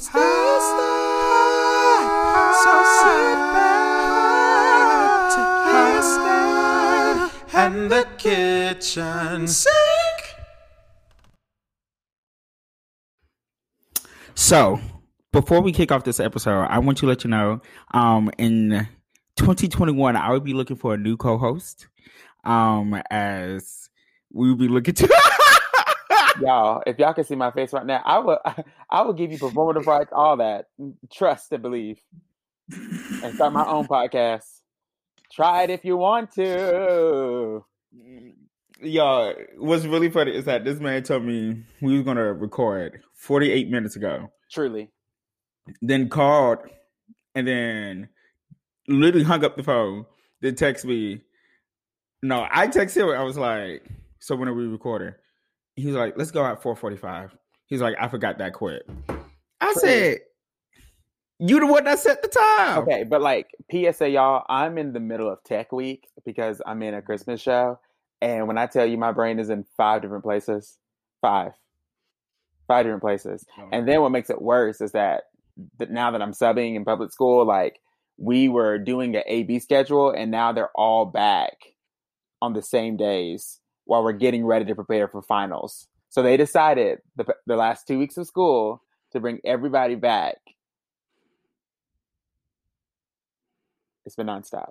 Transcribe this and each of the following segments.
It's So sit back to and the kitchen sink. So, before we kick off this episode, I want to let you know um, in 2021, I would be looking for a new co host um, as we will be looking to. y'all, if y'all can see my face right now, I will I will give you performative rights, all that. Trust and believe. And start my own podcast. Try it if you want to. Mm, y'all, what's really funny is that this man told me we was gonna record 48 minutes ago. Truly. Then called and then literally hung up the phone. Then text me. No, I texted him. I was like, "So when are we recording?" He was like, "Let's go at 4:45." He's like, "I forgot that quick." I said, "You the one that set the time." Okay, but like PSA, y'all, I'm in the middle of Tech Week because I'm in a Christmas show, and when I tell you my brain is in five different places, five, five different places, oh. and then what makes it worse is that that now that I'm subbing in public school, like we were doing an AB schedule and now they're all back on the same days while we're getting ready to prepare for finals. So they decided the, the last two weeks of school to bring everybody back. It's been nonstop.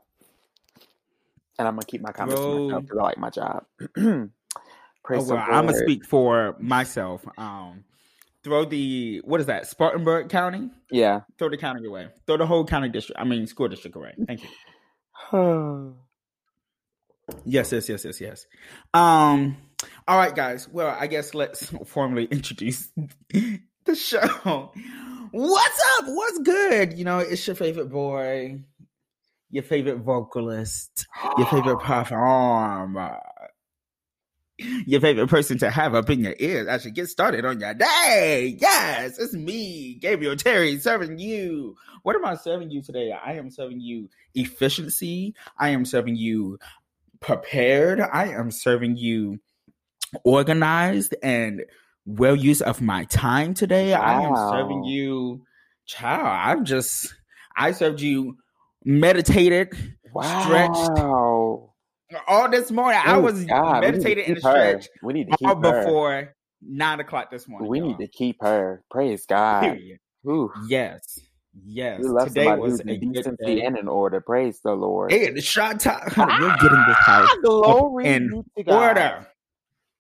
And I'm gonna keep my comments to myself because I like my job. Praise oh, well, I'm gonna speak for myself. Um, throw the what is that spartanburg county yeah throw the county away throw the whole county district i mean school district away thank you yes yes yes yes yes um all right guys well i guess let's formally introduce the show what's up what's good you know it's your favorite boy your favorite vocalist your favorite performer your favorite person to have up in your ears as you get started on your day. Yes, it's me, Gabriel Terry, serving you. What am I serving you today? I am serving you efficiency. I am serving you prepared. I am serving you organized and well use of my time today. Wow. I am serving you, child. I'm just, I served you meditated, wow. stretched all this morning. Oh, I was God, meditating in the stretch. We need to keep all her. before nine o'clock this morning. We y'all. need to keep her. Praise God. Yes. Yes. We love Today was a decency and in an order. Praise the Lord. Hey, the shot top. Ah, We're getting this house glory in order.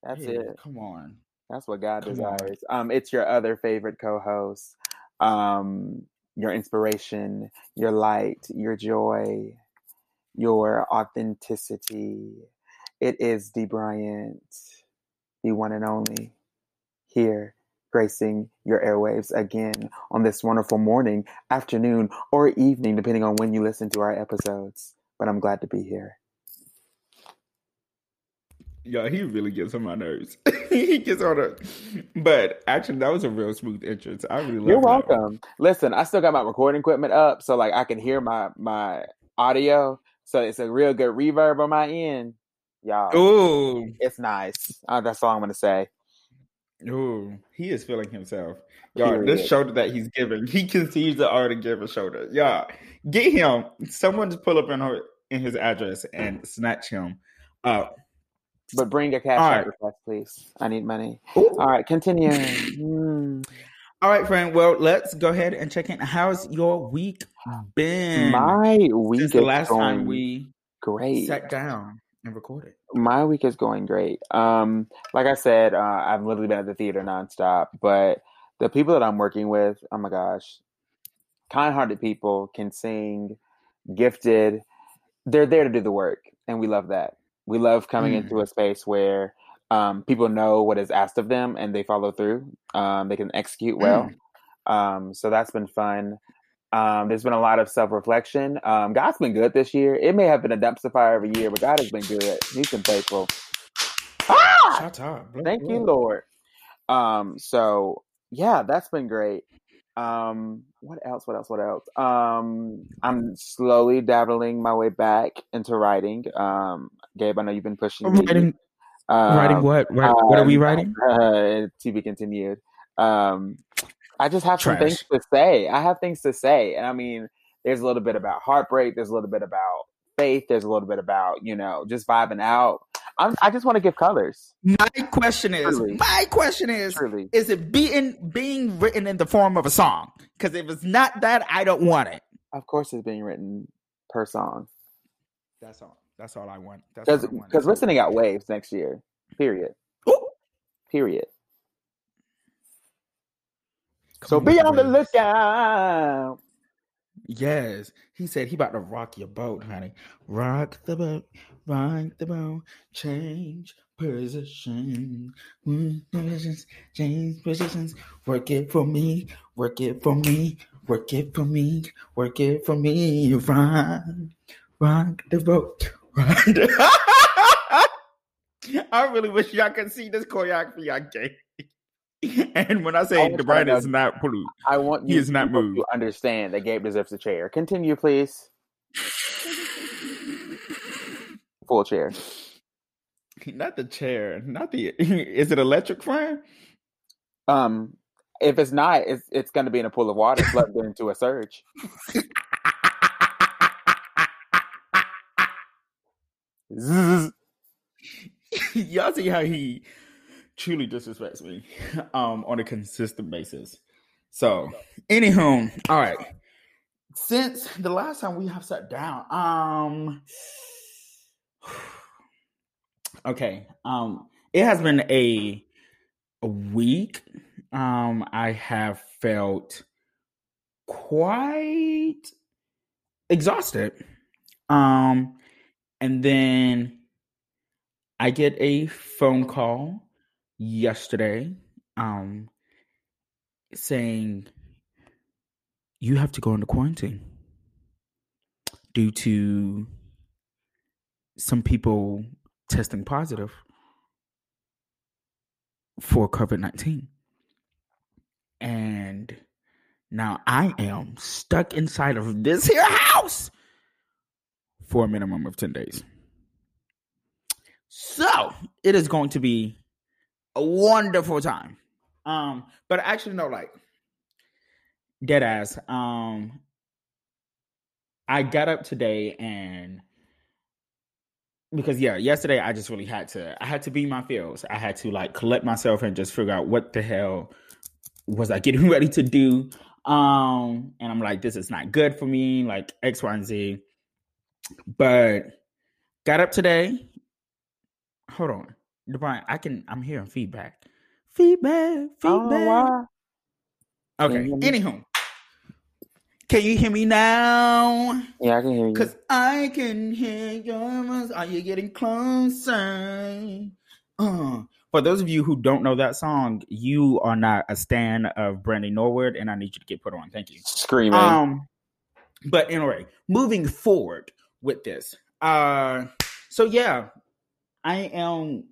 That's it. Come on. That's what God come desires. On. Um, it's your other favorite co-host. Um, your inspiration, your light, your joy, your authenticity. It is D Bryant, the one and only, here gracing your airwaves again on this wonderful morning, afternoon, or evening, depending on when you listen to our episodes. But I'm glad to be here. Yeah, he really gets on my nerves. he gets on it. But actually, that was a real smooth entrance. I really love You're welcome. Listen, I still got my recording equipment up, so like I can hear my my audio. So it's a real good reverb on my end. Y'all. Ooh. It's nice. Uh, that's all I'm gonna say. Ooh, he is feeling himself. Y'all, Period. this shoulder that he's giving, he conceives to already give a shoulder. Y'all, get him. Someone just pull up in her in his address and snatch him up. But bring a cash right. request, please. I need money. Ooh. All right, continue. mm. All right, friend. Well, let's go ahead and check in. How's your week been? My week Since the last time we great sat down and recorded. My week is going great. Um, like I said, uh, I've literally been at the theater nonstop. But the people that I'm working with, oh my gosh, kind-hearted people can sing, gifted. They're there to do the work, and we love that. We love coming mm. into a space where um, people know what is asked of them and they follow through. Um, they can execute well. Mm. Um, so that's been fun. Um, there's been a lot of self reflection. Um, God's been good this year. It may have been a dumpster fire every year, but God has been good. He's been faithful. Ah! Thank you, Lord. Um, so yeah, that's been great. Um, what else? What else? What else? Um, I'm slowly dabbling my way back into writing. Um, Gabe, I know you've been pushing me. Um, writing what? what are we um, writing? Uh, to be continued. Um, I just have Trash. some things to say. I have things to say, and I mean, there's a little bit about heartbreak. There's a little bit about faith. There's a little bit about you know just vibing out. I'm, i just want to give colors. My question is, Truly. my question is, Truly. is it being being written in the form of a song? Because if it's not that, I don't want it. Of course, it's being written per song. That's all. That's all I want. Because because we're sending out waves next year. Period. Ooh. Period. Come so be on the lookout. Yes, he said he about to rock your boat, honey. Rock the boat, rock the boat, change position, mm, positions, change positions. Work it for me, work it for me, work it for me, work it for me. Rock, rock the boat, rock. The- I really wish y'all could see this choreography I gave. and when I say the bride is not blue, I want you, he is not moved. to understand that Gabe deserves a chair. Continue, please. Full chair. Not the chair. Not the. Is it electric fan? Um, if it's not, it's it's going to be in a pool of water plugged into a surge. Y'all see how he truly disrespects me um, on a consistent basis. So, anywho, all right. Since the last time we have sat down, um, okay, um, it has been a a week. Um, I have felt quite exhausted. Um, and then I get a phone call yesterday um, saying you have to go into quarantine due to some people testing positive for COVID 19. And now I am stuck inside of this here house for a minimum of 10 days. So it is going to be a wonderful time. Um, but actually, no, like dead ass. Um, I got up today and because yeah, yesterday I just really had to. I had to be my feels. I had to like collect myself and just figure out what the hell was I getting ready to do. Um, and I'm like, this is not good for me. Like X, Y, and Z. But got up today. Hold on. Brian, I can. I'm hearing feedback. Feedback. Feedback. Okay. Anywho, can you hear me now? Yeah, I can hear you. Cause I can hear your voice. Are you getting closer? Uh. For those of you who don't know that song, you are not a stan of Brandy Norwood, and I need you to get put on. Thank you. Screaming. Um, but anyway, moving forward with this. Uh, so yeah, I am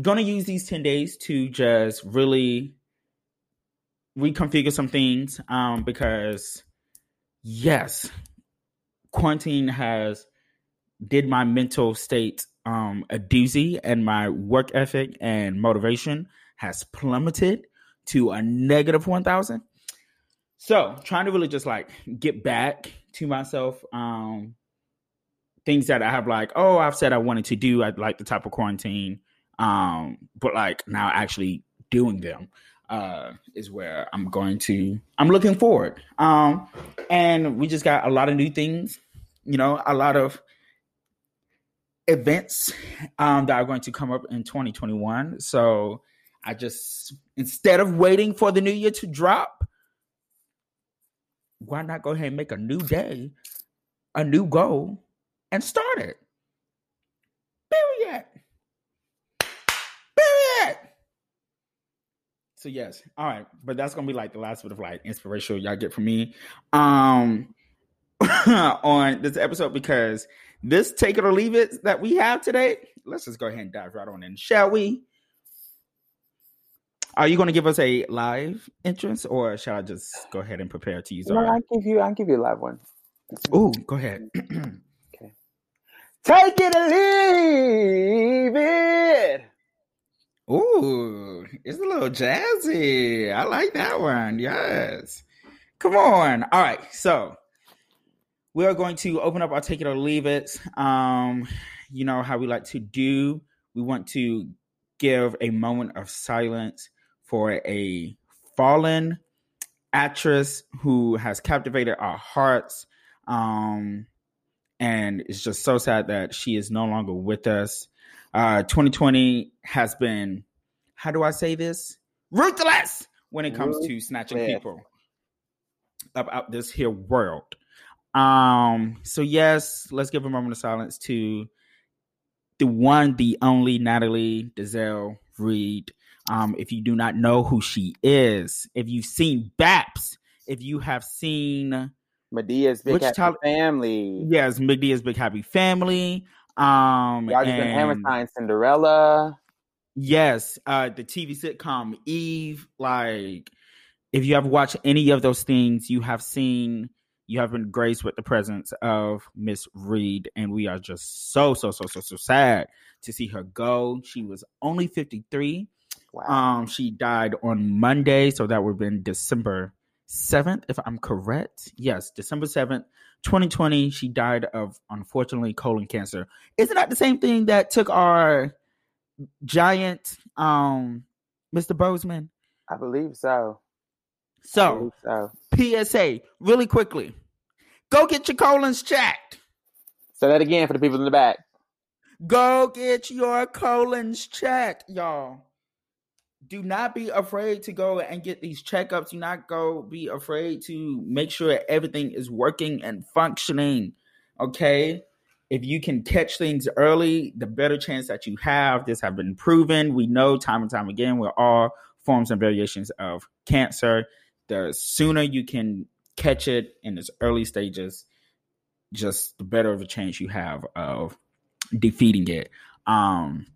gonna use these 10 days to just really reconfigure some things um, because yes quarantine has did my mental state um, a doozy and my work ethic and motivation has plummeted to a negative 1000 so trying to really just like get back to myself um, things that i have like oh i've said i wanted to do i'd like the type of quarantine um, but like now actually doing them uh, is where I'm going to. I'm looking forward. Um, and we just got a lot of new things. You know, a lot of events um, that are going to come up in 2021. So I just instead of waiting for the new year to drop, why not go ahead and make a new day, a new goal, and start it? Period. So yes, all right, but that's gonna be like the last bit of like inspiration y'all get from me, um, on this episode because this take it or leave it that we have today. Let's just go ahead and dive right on in, shall we? Are you going to give us a live entrance, or shall I just go ahead and prepare to use? No, I'll give you. I'll give you a live one. Oh, go ahead. okay. Take it or leave it. Ooh, it's a little jazzy. I like that one. Yes. Come on. All right. So we are going to open up our take it or leave it. Um, you know how we like to do. We want to give a moment of silence for a fallen actress who has captivated our hearts. Um, and it's just so sad that she is no longer with us. Uh, 2020 has been, how do I say this? Ruthless when it comes to snatching people up out this here world. Um, so yes, let's give a moment of silence to the one, the only Natalie Desselle Reid. Um, if you do not know who she is, if you've seen Baps, if you have seen Madea's Big Happy Family, yes, Madea's Big Happy Family. Um, Rodgers and, and Hammerstein Cinderella. Yes, uh, the TV sitcom Eve. Like, if you have watched any of those things, you have seen you have been graced with the presence of Miss Reid, and we are just so so so so so sad to see her go. She was only fifty three. Wow. Um, she died on Monday, so that would have been December seventh, if I'm correct. Yes, December seventh, twenty twenty. She died of unfortunately colon cancer. Isn't that the same thing that took our giant, um, Mr. Boseman? I believe so. So, so, PSA, really quickly, go get your colons checked. Say that again for the people in the back. Go get your colons checked, y'all. Do not be afraid to go and get these checkups. Do not go be afraid to make sure everything is working and functioning. Okay. If you can catch things early, the better chance that you have. This have been proven. We know time and time again we're all forms and variations of cancer the sooner you can catch it in its early stages, just the better of a chance you have of defeating it. Um,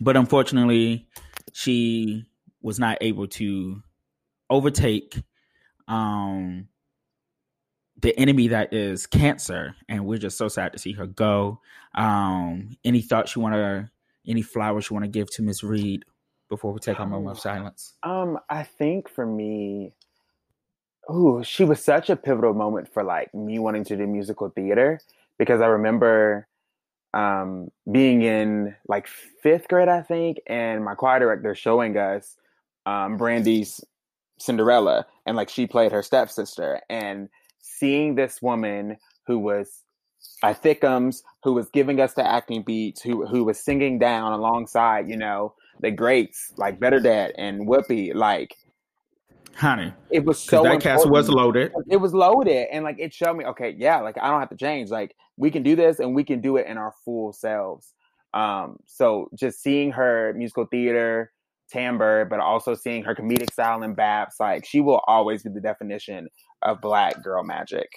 but unfortunately, she was not able to overtake um, the enemy that is cancer, and we're just so sad to see her go. Um, any thoughts you want to, any flowers you want to give to Miss Reid before we take our moment of silence? Um, I think for me, oh, she was such a pivotal moment for like me wanting to do musical theater because I remember um, being in like fifth grade, I think, and my choir director showing us um, Brandy's Cinderella, and like she played her stepsister, and seeing this woman who was at Thickums, who was giving us the acting beats, who who was singing down alongside, you know, the greats like Bernadette and Whoopi, like honey. It was so that cast was loaded. It was loaded, and like it showed me, okay, yeah, like I don't have to change. Like we can do this, and we can do it in our full selves. Um, so just seeing her musical theater timbre, but also seeing her comedic style in Baps, like she will always be the definition of black girl magic.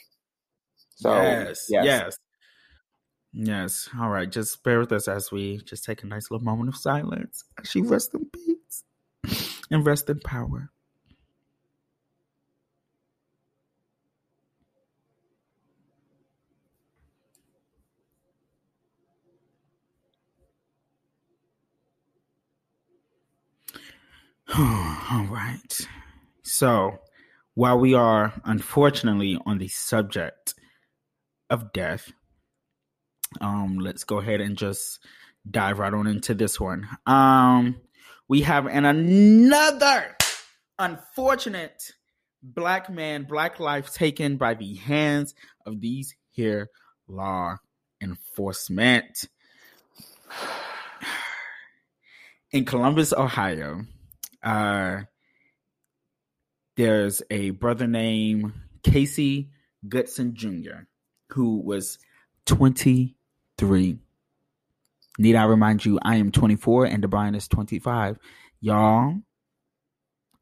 So yes, yes. yes. Yes. All right. Just bear with us as we just take a nice little moment of silence. She rest in peace and rest in power. All right. So, while we are unfortunately on the subject of death, um, let's go ahead and just dive right on into this one. Um, we have an another unfortunate black man, black life taken by the hands of these here law enforcement. In Columbus, Ohio, there's a brother named Casey Goodson Jr., who was 23. Need I remind you, I am 24 and DeBrian is 25. Y'all,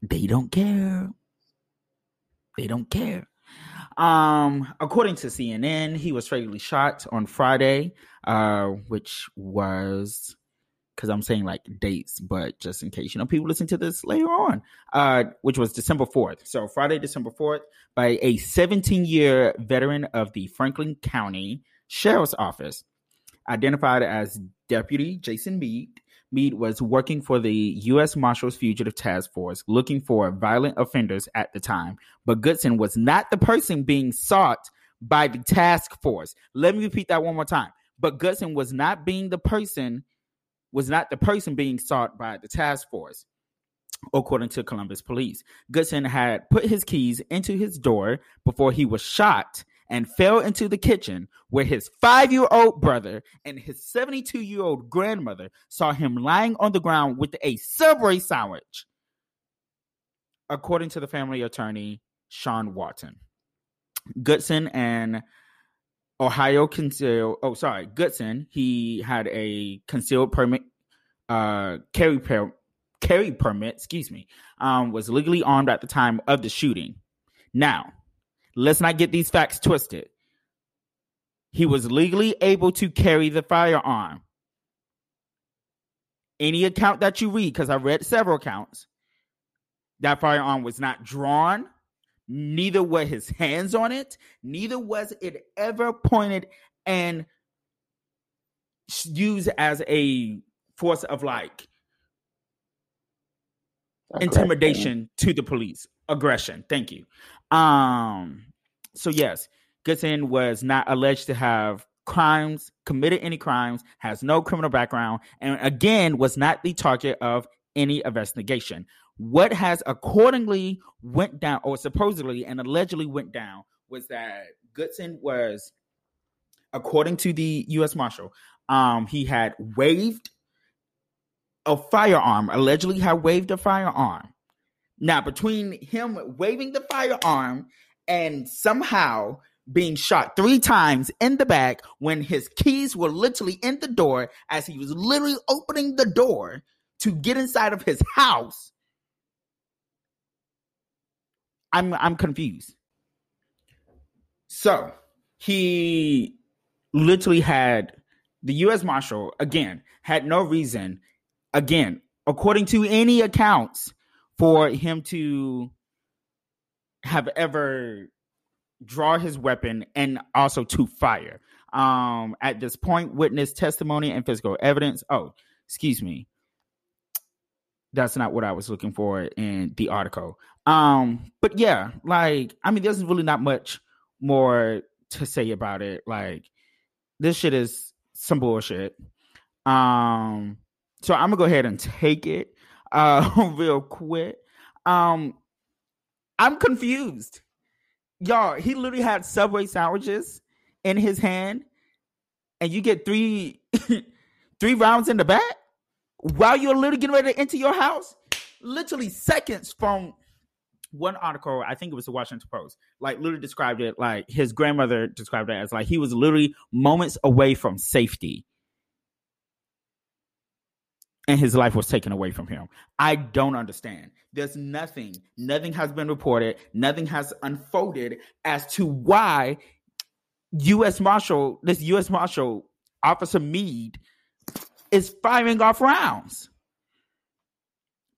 they don't care. They don't care. Um, according to CNN, he was fatally shot on Friday, uh, which was because I'm saying like dates, but just in case you know people listen to this later on, uh, which was December 4th. So Friday, December 4th, by a 17 year veteran of the Franklin County Sheriff's Office, identified as Deputy Jason Mead, Meade was working for the U.S. Marshals Fugitive Task Force looking for violent offenders at the time, but Goodson was not the person being sought by the task force. Let me repeat that one more time. But Goodson was not being the person, was not the person being sought by the task force according to Columbus police. Goodson had put his keys into his door before he was shot and fell into the kitchen where his five year old brother and his 72 year old grandmother saw him lying on the ground with a Subway sandwich, according to the family attorney, Sean Walton. Goodson and Ohio concealed, oh, sorry, Goodson, he had a concealed permit, uh, carry, per, carry permit, excuse me, um, was legally armed at the time of the shooting. Now, Let's not get these facts twisted. He was legally able to carry the firearm. Any account that you read, because I read several accounts, that firearm was not drawn, neither were his hands on it, neither was it ever pointed and used as a force of like intimidation to the police. Aggression. Thank you. Um, so yes, Goodson was not alleged to have crimes, committed any crimes, has no criminal background, and again was not the target of any investigation. What has accordingly went down, or supposedly and allegedly went down, was that Goodson was, according to the U.S. Marshal, um, he had waved a firearm, allegedly had waved a firearm now, between him waving the firearm and somehow being shot three times in the back when his keys were literally in the door as he was literally opening the door to get inside of his house. I'm I'm confused. So he literally had the U.S. Marshal again had no reason, again, according to any accounts, for him to have ever draw his weapon and also to fire. Um, at this point, witness testimony and physical evidence. Oh, excuse me. That's not what I was looking for in the article. Um, but yeah, like I mean, there's really not much more to say about it. Like this shit is some bullshit. Um, so I'm gonna go ahead and take it uh real quick. Um I'm confused. Y'all, he literally had Subway sandwiches in his hand, and you get three three rounds in the back while you're literally getting ready to enter your house. Literally seconds from one article, I think it was the Washington Post, like literally described it like his grandmother described it as like he was literally moments away from safety and his life was taken away from him. I don't understand. There's nothing, nothing has been reported, nothing has unfolded as to why U.S. Marshal, this U.S. Marshal Officer Meade, is firing off rounds.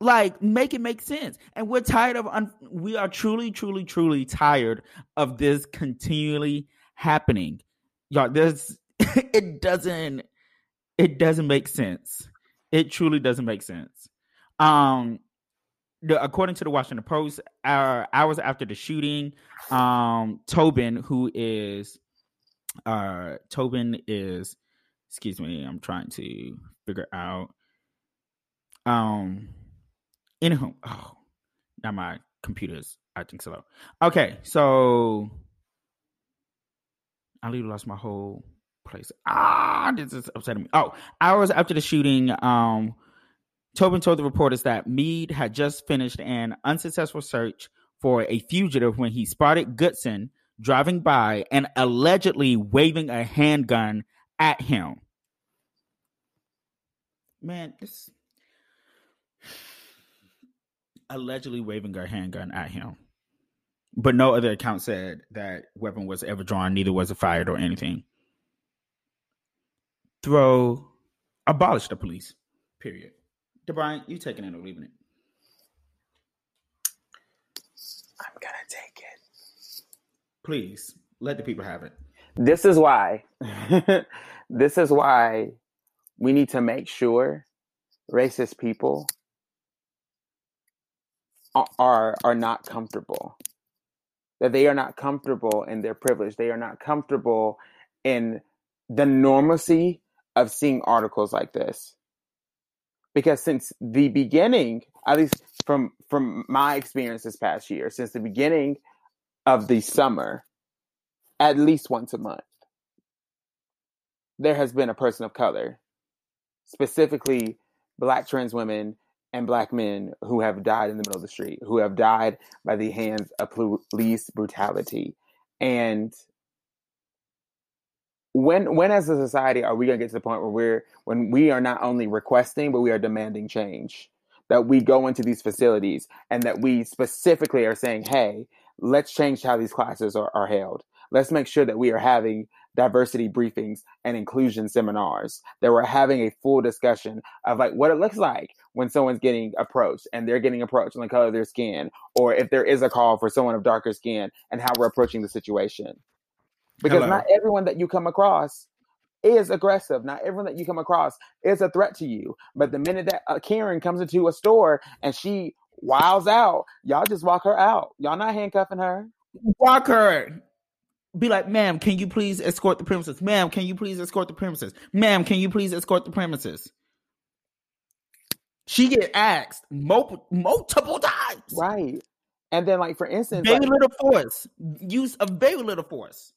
Like, make it make sense. And we're tired of, un- we are truly, truly, truly tired of this continually happening. Y'all, this, it doesn't, it doesn't make sense. It truly doesn't make sense. Um, the, according to the Washington Post, hours after the shooting, um, Tobin, who is, uh, Tobin is, excuse me, I'm trying to figure out. Um, anywho, oh, now my computer's acting slow. Okay, so I literally lost my whole place. Ah, this is upsetting me. Oh, hours after the shooting, um, Tobin told the reporters that Meade had just finished an unsuccessful search for a fugitive when he spotted Goodson driving by and allegedly waving a handgun at him. Man, this allegedly waving a handgun at him. But no other account said that weapon was ever drawn, neither was it fired or anything throw, abolish the police. Period. DeBrian, you taking it or leaving it? I'm gonna take it. Please let the people have it. This is why. this is why we need to make sure racist people are are not comfortable. That they are not comfortable in their privilege. They are not comfortable in the normalcy of seeing articles like this. Because since the beginning at least from from my experience this past year since the beginning of the summer at least once a month there has been a person of color specifically black trans women and black men who have died in the middle of the street, who have died by the hands of police brutality. And when when as a society are we going to get to the point where we're when we are not only requesting but we are demanding change that we go into these facilities and that we specifically are saying hey let's change how these classes are, are held let's make sure that we are having diversity briefings and inclusion seminars that we're having a full discussion of like what it looks like when someone's getting approached and they're getting approached on the color of their skin or if there is a call for someone of darker skin and how we're approaching the situation because Hello. not everyone that you come across is aggressive. Not everyone that you come across is a threat to you. But the minute that uh, Karen comes into a store and she wiles out, y'all just walk her out. Y'all not handcuffing her. Walk her be like, ma'am, can you please escort the premises? Ma'am, can you please escort the premises? Ma'am, can you please escort the premises? She get asked multiple multiple times. Right. And then like for instance very like, little force. Use of very little force.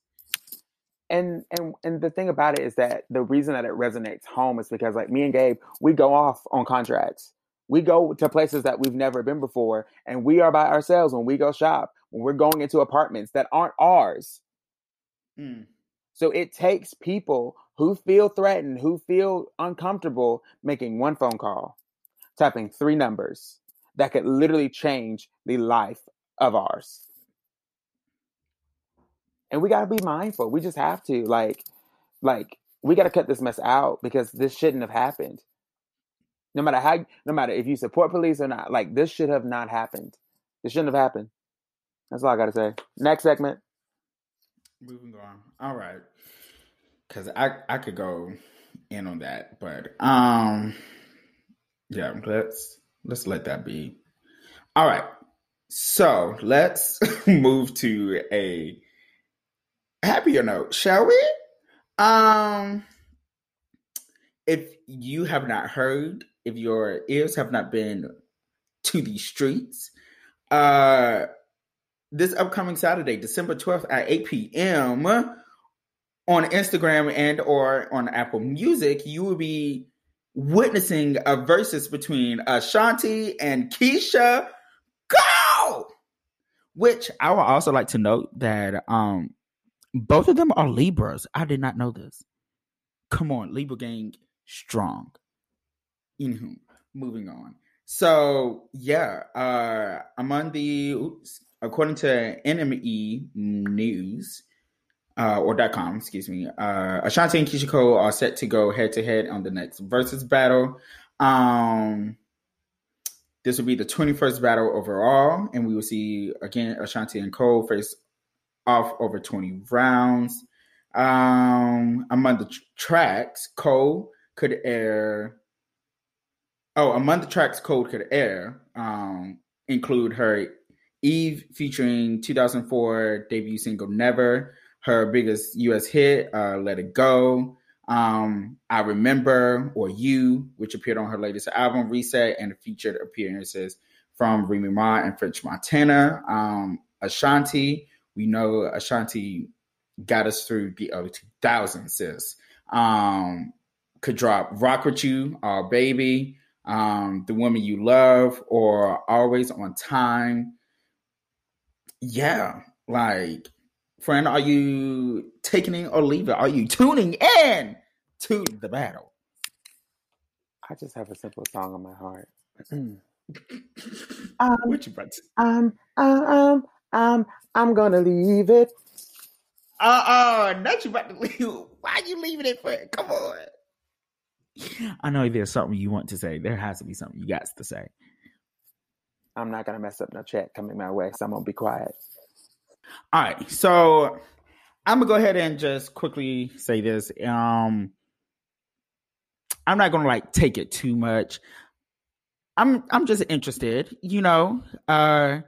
And and and the thing about it is that the reason that it resonates home is because like me and Gabe, we go off on contracts. We go to places that we've never been before, and we are by ourselves when we go shop, when we're going into apartments that aren't ours Mm. So it takes people who feel threatened, who feel uncomfortable making one phone call, tapping three numbers that could literally change the life of ours. And we got to be mindful. We just have to like like we got to cut this mess out because this shouldn't have happened. No matter how no matter if you support police or not, like this should have not happened. This shouldn't have happened. That's all I got to say. Next segment moving on. All right, because I I could go in on that, but um, yeah, let's let's let that be. All right, so let's move to a happier note, shall we? Um, if you have not heard, if your ears have not been to the streets, uh this upcoming Saturday, December 12th at 8 p.m. on Instagram and or on Apple Music, you will be witnessing a versus between Ashanti and Keyshia Cole! Which I would also like to note that um both of them are Libras. I did not know this. Come on, Libra gang strong. Anywho, moving on. So yeah, uh I'm on the oops, according to NME News, uh, or .com, excuse me, uh, Ashanti and Cole are set to go head to head on the next versus battle. Um, this will be the 21st battle overall, and we will see again Ashanti and Cole face off over 20 rounds. Um, among the tr- tracks, Cole could air. Oh, among the tracks Cole could air um, include her Eve featuring 2004 debut single Never, her biggest US hit, uh, Let It Go. Um, I Remember or You, which appeared on her latest album, Reset, and featured appearances from Remy Ma and French Montana. Um, Ashanti, we know Ashanti got us through the early 2000s, sis. Um, could drop Rock With You, Our Baby, um, The Woman You Love, or Always On Time yeah, like, friend, are you taking it or leaving? Are you tuning in to the battle? I just have a simple song on my heart. um, what you about to? Um, um, um, um, I'm gonna leave it. Uh, uh, not you about to leave. Why are you leaving it for? Come on. I know there's something you want to say. There has to be something you got to say. I'm not gonna mess up no check coming my way, so I'm gonna be quiet. All right, so I'm gonna go ahead and just quickly say this. Um, I'm not gonna like take it too much. I'm I'm just interested, you know. Uh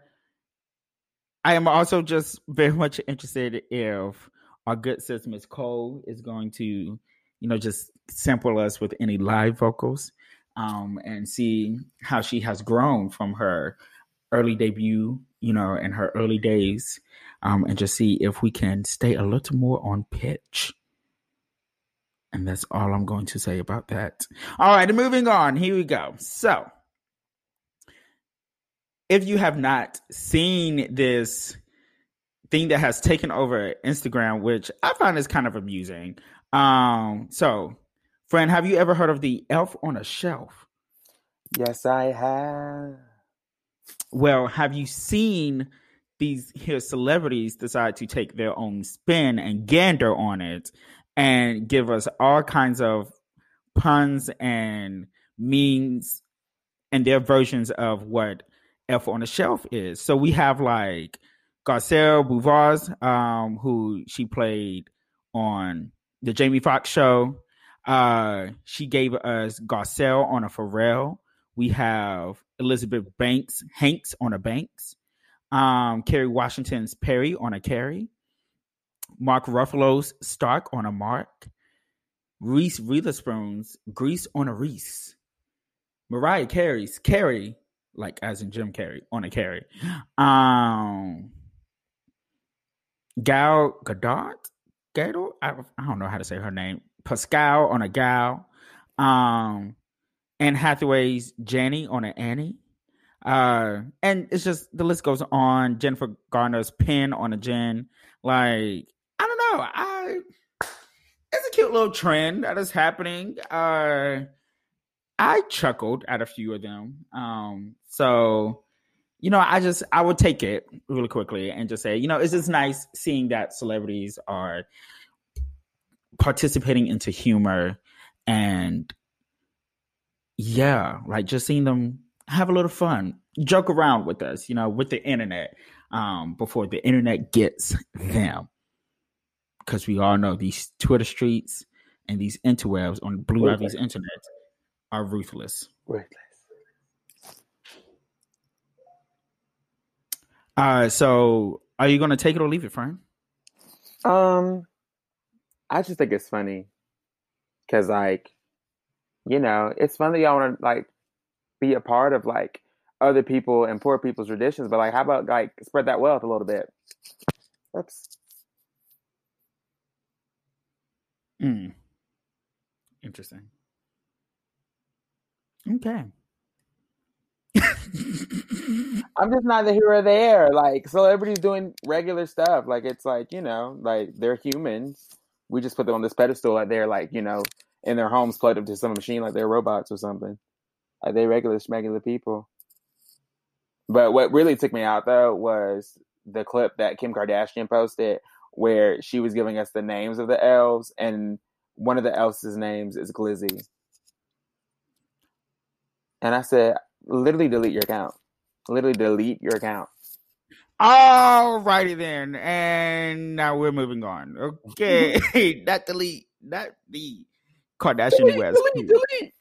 I am also just very much interested if our good sis Miss Cole is going to, you know, just sample us with any live vocals um, and see how she has grown from her early debut, you know, and her early days, um, and just see if we can stay a little more on pitch. And that's all I'm going to say about that. All right, moving on. Here we go. So, if you have not seen this thing that has taken over Instagram, which I find is kind of amusing. Um, so, friend, have you ever heard of the Elf on a Shelf? Yes, I have. Well, have you seen these here celebrities decide to take their own spin and gander on it and give us all kinds of puns and means and their versions of what Elf on a Shelf is. So we have like Garcelle Beauvais, um, who she played on the Jamie Foxx show. Uh, she gave us Garcelle on a Pharrell. We have Elizabeth Banks, Hanks on a Banks. Um, Kerry Washington's Perry on a Carrie. Mark Ruffalo's Stark on a Mark. Reese Witherspoon's Grease on a Reese. Mariah Carey's Carrie like as in Jim Carrey on a Carrey. Um, Gal Gadot, Gadot, I, I don't know how to say her name. Pascal on a Gal. Um, Anne Hathaway's Jenny on an Annie. Uh, and it's just the list goes on. Jennifer Garner's Pin on a Jen. Like, I don't know. I it's a cute little trend that is happening. Uh I chuckled at a few of them. Um, so, you know, I just I would take it really quickly and just say, you know, it's just nice seeing that celebrities are participating into humor and yeah, like just seeing them have a little fun, joke around with us, you know, with the internet, um, before the internet gets them. Because we all know these Twitter streets and these interwebs on Blue Ivy's internet are ruthless. Ruthless. Uh, so are you gonna take it or leave it, Frank? Um, I just think it's funny because, like, you know, it's fun that y'all want to like be a part of like other people and poor people's traditions, but like, how about like spread that wealth a little bit? Oops. Hmm. Interesting. Okay. I'm just not the hero there. Like celebrities doing regular stuff. Like it's like, you know, like they're humans. We just put them on this pedestal like they're like, you know, in their homes plugged up to some machine like they're robots or something. Like they regular regular people. But what really took me out though was the clip that Kim Kardashian posted where she was giving us the names of the elves and one of the elves' names is Glizzy. And I said, literally delete your account. Literally delete your account. All righty then. And now we're moving on. Okay. not delete. Not the Kardashian delete, West. Delete, delete.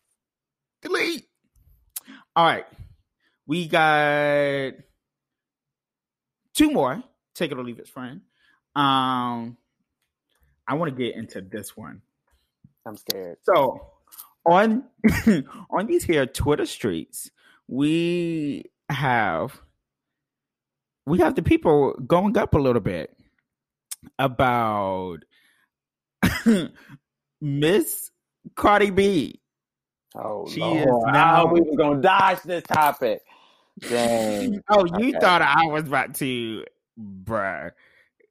Delete. All right. We got two more. Take it or leave it, friend. Um, I want to get into this one. I'm scared. So on on these here Twitter streets, we have we have the people going up a little bit about Miss Cardi B. Oh, she Lord. is now. we were gonna dodge this topic. Dang. oh, you okay. thought I was about to, bruh.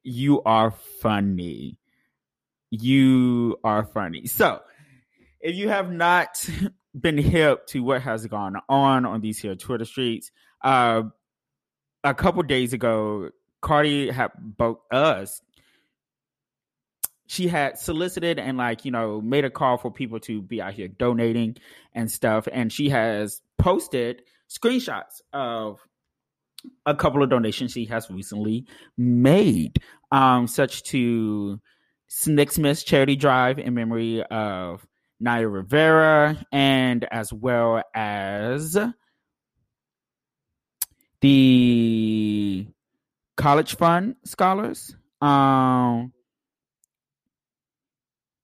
You are funny. You are funny. So if you have not been hip to what has gone on on these here Twitter streets, uh, a couple days ago, Cardi had both us. She had solicited and like you know made a call for people to be out here donating and stuff, and she has posted screenshots of a couple of donations she has recently made, um, such to Snicksmith charity drive in memory of Naya Rivera, and as well as the college fund scholars. Um,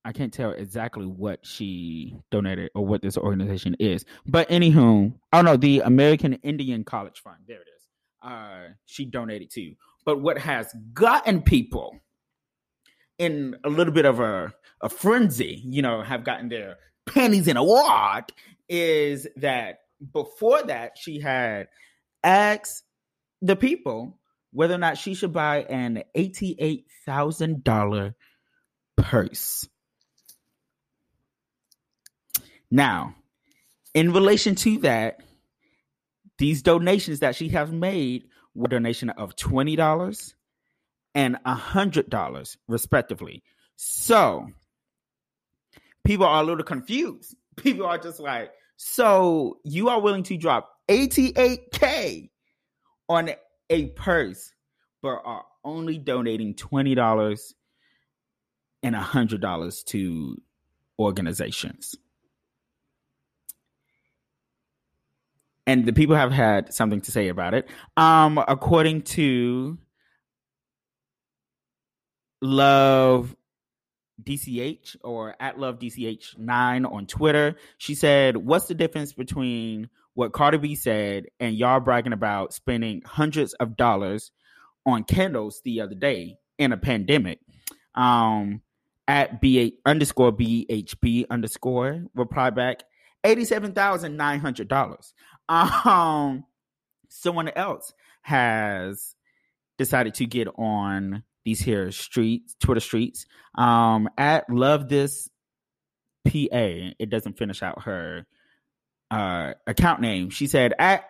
I can't tell exactly what she donated or what this organization is, but anywho, oh no, the American Indian College Fund. There it is. Uh, she donated to. But what has gotten people in a little bit of a, a frenzy, you know, have gotten their panties in a wad, is that before that she had asked the people whether or not she should buy an eighty-eight thousand dollar purse. Now, in relation to that, these donations that she has made were donation of twenty dollars and a hundred dollars, respectively. So people are a little confused. People are just like, so you are willing to drop 88k on a purse, but are only donating twenty dollars and a hundred dollars to organizations. And the people have had something to say about it. Um, according to Love DCH or at Love DCH9 on Twitter, she said, What's the difference between what Cardi B said and y'all bragging about spending hundreds of dollars on candles the other day in a pandemic. Um, at B underscore BHB underscore reply back $87,900. Um, someone else has decided to get on these here streets, Twitter streets, um, at love this PA. It doesn't finish out her uh, account name. She said, at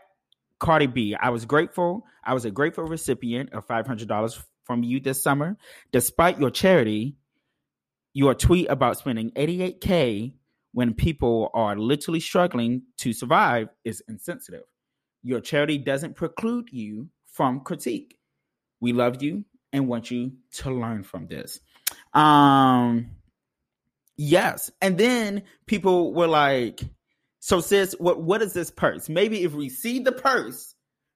Cardi B, I was grateful. I was a grateful recipient of $500 from you this summer. Despite your charity, your tweet about spending 88K when people are literally struggling to survive is insensitive. Your charity doesn't preclude you from critique. We love you and want you to learn from this. Um, yes. And then people were like, so, sis, what what is this purse? Maybe if we see the purse,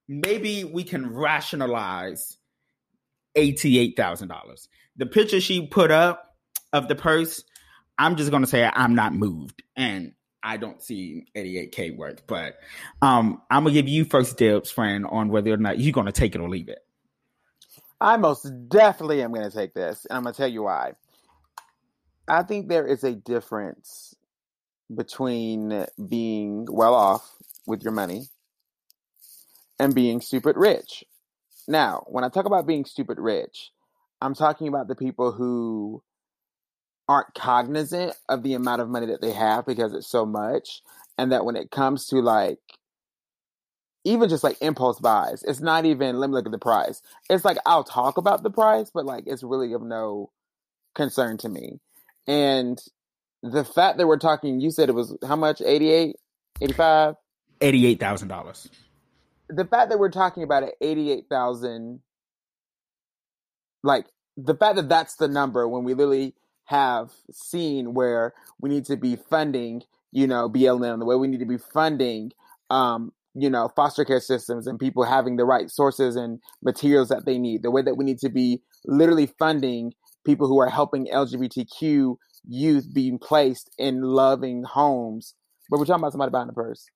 maybe we can rationalize eighty-eight thousand dollars. The picture she put up of the purse, I'm just gonna say I'm not moved, and I don't see 88k worth. But um, I'm gonna give you first dibs, friend, on whether or not you're gonna take it or leave it. I most definitely am gonna take this, and I'm gonna tell you why. I think there is a difference between being well off with your money and being stupid rich. Now, when I talk about being stupid rich, I'm talking about the people who aren't cognizant of the amount of money that they have because it's so much. And that when it comes to like, even just like impulse buys, it's not even, let me look at the price. It's like, I'll talk about the price, but like, it's really of no concern to me. And the fact that we're talking, you said it was how much? 88, 85? $88,000. The fact that we're talking about it, 88,000, like the fact that that's the number when we literally have seen where we need to be funding, you know, BLM, the way we need to be funding, um, you know, foster care systems and people having the right sources and materials that they need, the way that we need to be literally funding people who are helping LGBTQ youth being placed in loving homes. But we're talking about somebody buying a purse.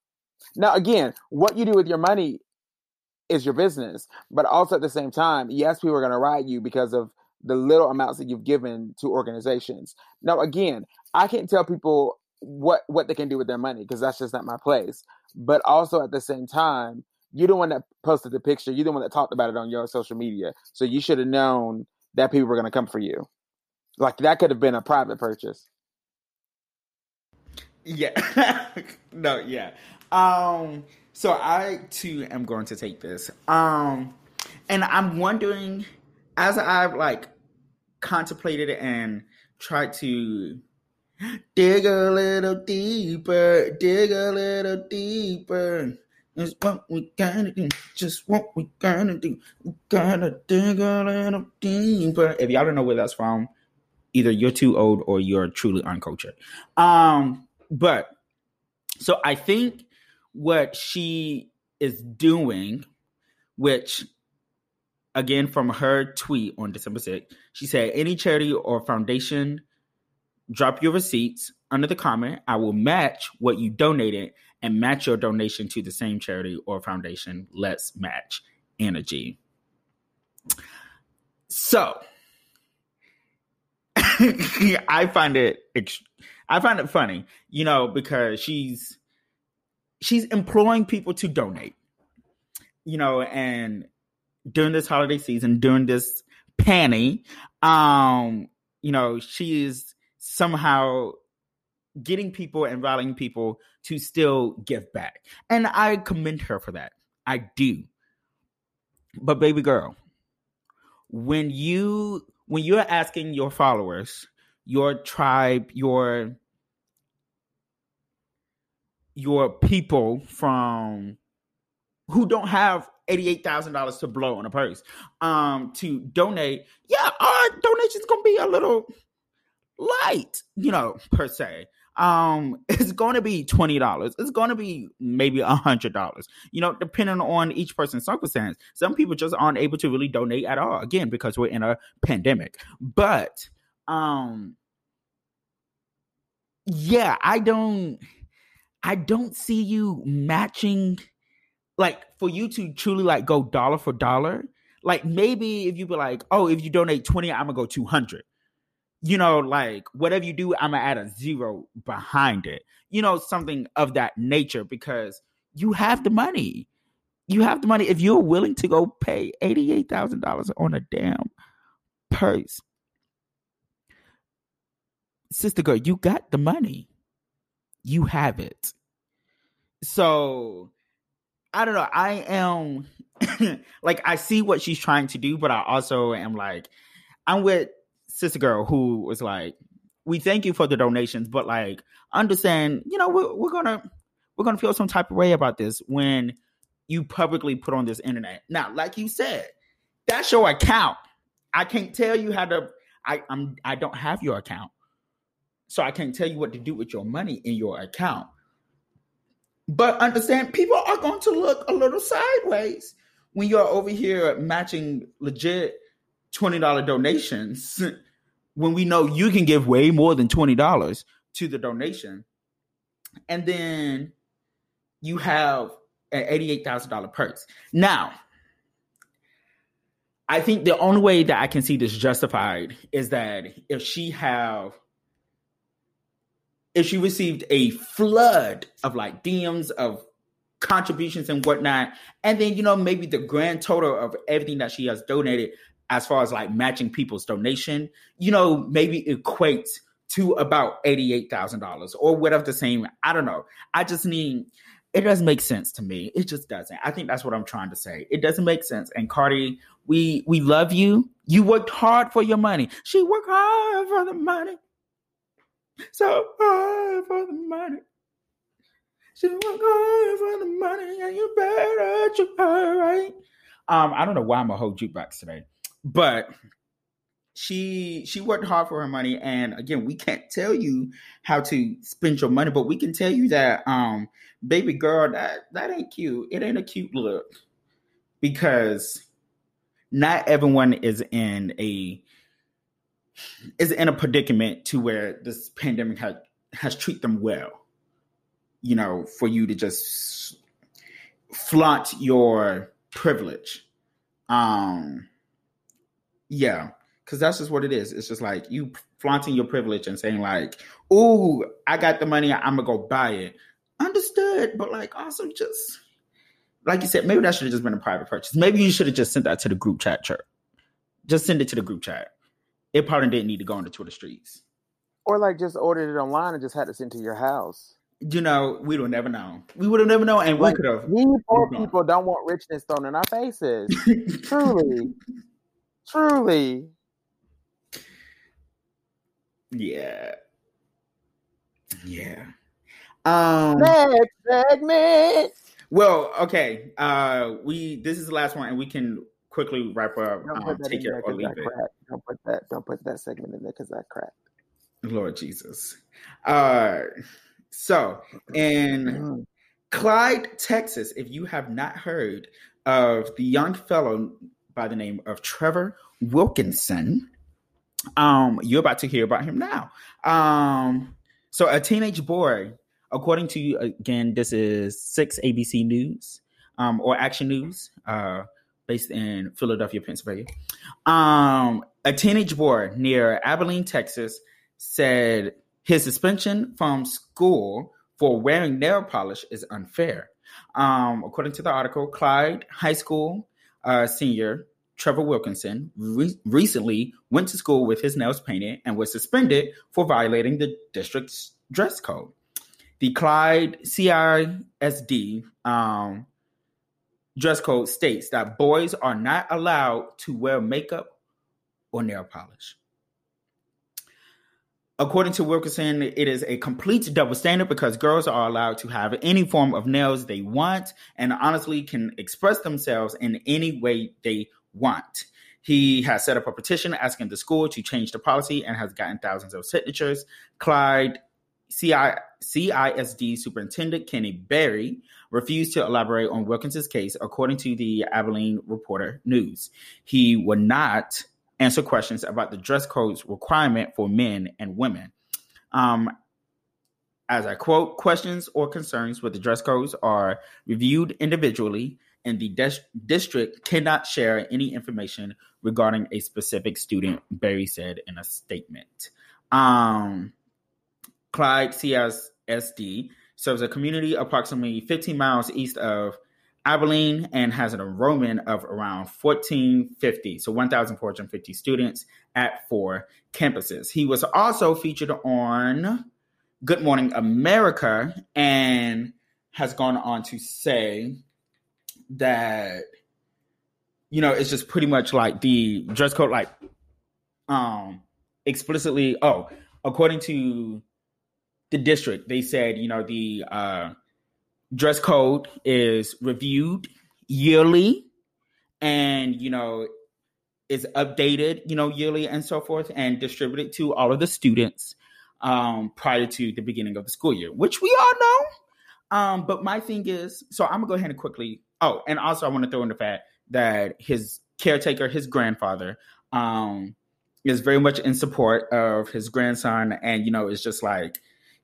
Now, again, what you do with your money is your business. But also at the same time, yes, people are going to write you because of the little amounts that you've given to organizations. Now, again, I can't tell people what what they can do with their money because that's just not my place. But also at the same time, you're the one that posted the picture. You're the one that talked about it on your social media. So you should have known that people were going to come for you. Like that could have been a private purchase. Yeah. no, yeah. Um so I too am going to take this. Um and I'm wondering as I've like contemplated and tried to dig a little deeper, dig a little deeper. It's what we gotta do. Just what we gotta do. We gotta dig a little deeper. If y'all don't know where that's from, either you're too old or you're truly uncultured. Um, but so I think what she is doing, which again from her tweet on December 6th, she said, Any charity or foundation, drop your receipts under the comment. I will match what you donated and match your donation to the same charity or foundation. Let's match energy. So I find it I find it funny, you know, because she's she's employing people to donate. You know, and during this holiday season, during this panny, um, you know, she is somehow getting people and rallying people to still give back. And I commend her for that. I do. But baby girl, when you when you're asking your followers, your tribe, your your people from who don't have $88,000 to blow on a purse um to donate, yeah, our donation's going to be a little light, you know, per se. Um, it's going to be twenty dollars. It's going to be maybe a hundred dollars. You know, depending on each person's circumstance. Some people just aren't able to really donate at all. Again, because we're in a pandemic. But um, yeah, I don't. I don't see you matching like for you to truly like go dollar for dollar. Like maybe if you be like, oh, if you donate 20, I'm gonna go 200. You know, like whatever you do, I'm gonna add a zero behind it. You know, something of that nature because you have the money. You have the money. If you're willing to go pay $88,000 on a damn purse, sister girl, you got the money you have it. So I don't know. I am like I see what she's trying to do, but I also am like I'm with sister girl who was like, "We thank you for the donations, but like understand, you know, we're, we're gonna we're gonna feel some type of way about this when you publicly put on this internet." Now, like you said, that's your account. I can't tell you how to. I I'm I don't have your account. So I can't tell you what to do with your money in your account. But understand, people are going to look a little sideways when you're over here matching legit $20 donations when we know you can give way more than $20 to the donation. And then you have an $88,000 purse. Now, I think the only way that I can see this justified is that if she have if she received a flood of like DMs of contributions and whatnot, and then you know maybe the grand total of everything that she has donated, as far as like matching people's donation, you know maybe equates to about eighty eight thousand dollars or whatever the same. I don't know. I just need. It doesn't make sense to me. It just doesn't. I think that's what I'm trying to say. It doesn't make sense. And Cardi, we we love you. You worked hard for your money. She worked hard for the money. So hard for the money. She work hard for the money, and you better treat her right. Um, I don't know why I'm a whole jukebox today, but she she worked hard for her money, and again, we can't tell you how to spend your money, but we can tell you that, um, baby girl, that that ain't cute. It ain't a cute look because not everyone is in a is in a predicament to where this pandemic has has treated them well. You know, for you to just flaunt your privilege. Um yeah, because that's just what it is. It's just like you flaunting your privilege and saying like, "Oh, I got the money. I'm gonna go buy it." Understood, but like also just like you said, maybe that should have just been a private purchase. Maybe you should have just sent that to the group chat. Church. Just send it to the group chat it probably didn't need to go on the Twitter streets. Or like just ordered it online and just had it sent to your house. You know, we would never know. We would have never known, and like, we could have. We poor people don't want richness thrown in our faces. truly, truly. Yeah. Yeah. Um Next segment. Well, okay. Uh we this is the last one and we can quickly wrap up. Um, take care or leave it. Don't put that. Don't put that segment in there because I cracked. Lord Jesus. Uh, so in mm. Clyde, Texas, if you have not heard of the young fellow by the name of Trevor Wilkinson, um, you're about to hear about him now. Um, so a teenage boy, according to again, this is six ABC News um, or Action News, uh, based in Philadelphia, Pennsylvania. Um, a teenage boy near Abilene, Texas, said his suspension from school for wearing nail polish is unfair. Um, according to the article, Clyde High School uh, senior Trevor Wilkinson re- recently went to school with his nails painted and was suspended for violating the district's dress code. The Clyde CISD um, dress code states that boys are not allowed to wear makeup or nail polish. According to Wilkinson, it is a complete double standard because girls are allowed to have any form of nails they want and honestly can express themselves in any way they want. He has set up a petition asking the school to change the policy and has gotten thousands of signatures. Clyde CI, CISD Superintendent Kenny Berry refused to elaborate on Wilkinson's case, according to the Abilene Reporter News. He would not answer questions about the dress code's requirement for men and women. Um, as I quote, questions or concerns with the dress codes are reviewed individually, and the district cannot share any information regarding a specific student, Berry said in a statement. Um, Clyde CSSD serves a community approximately 15 miles east of Abilene and has an enrollment of around 1450, so 1,450 students at four campuses. He was also featured on Good Morning America and has gone on to say that you know it's just pretty much like the dress code like um explicitly oh according to the district they said you know the uh dress code is reviewed yearly and you know is updated you know yearly and so forth and distributed to all of the students um, prior to the beginning of the school year which we all know. Um, but my thing is so i'm gonna go ahead and quickly oh and also i want to throw in the fact that his caretaker his grandfather um, is very much in support of his grandson and you know it's just like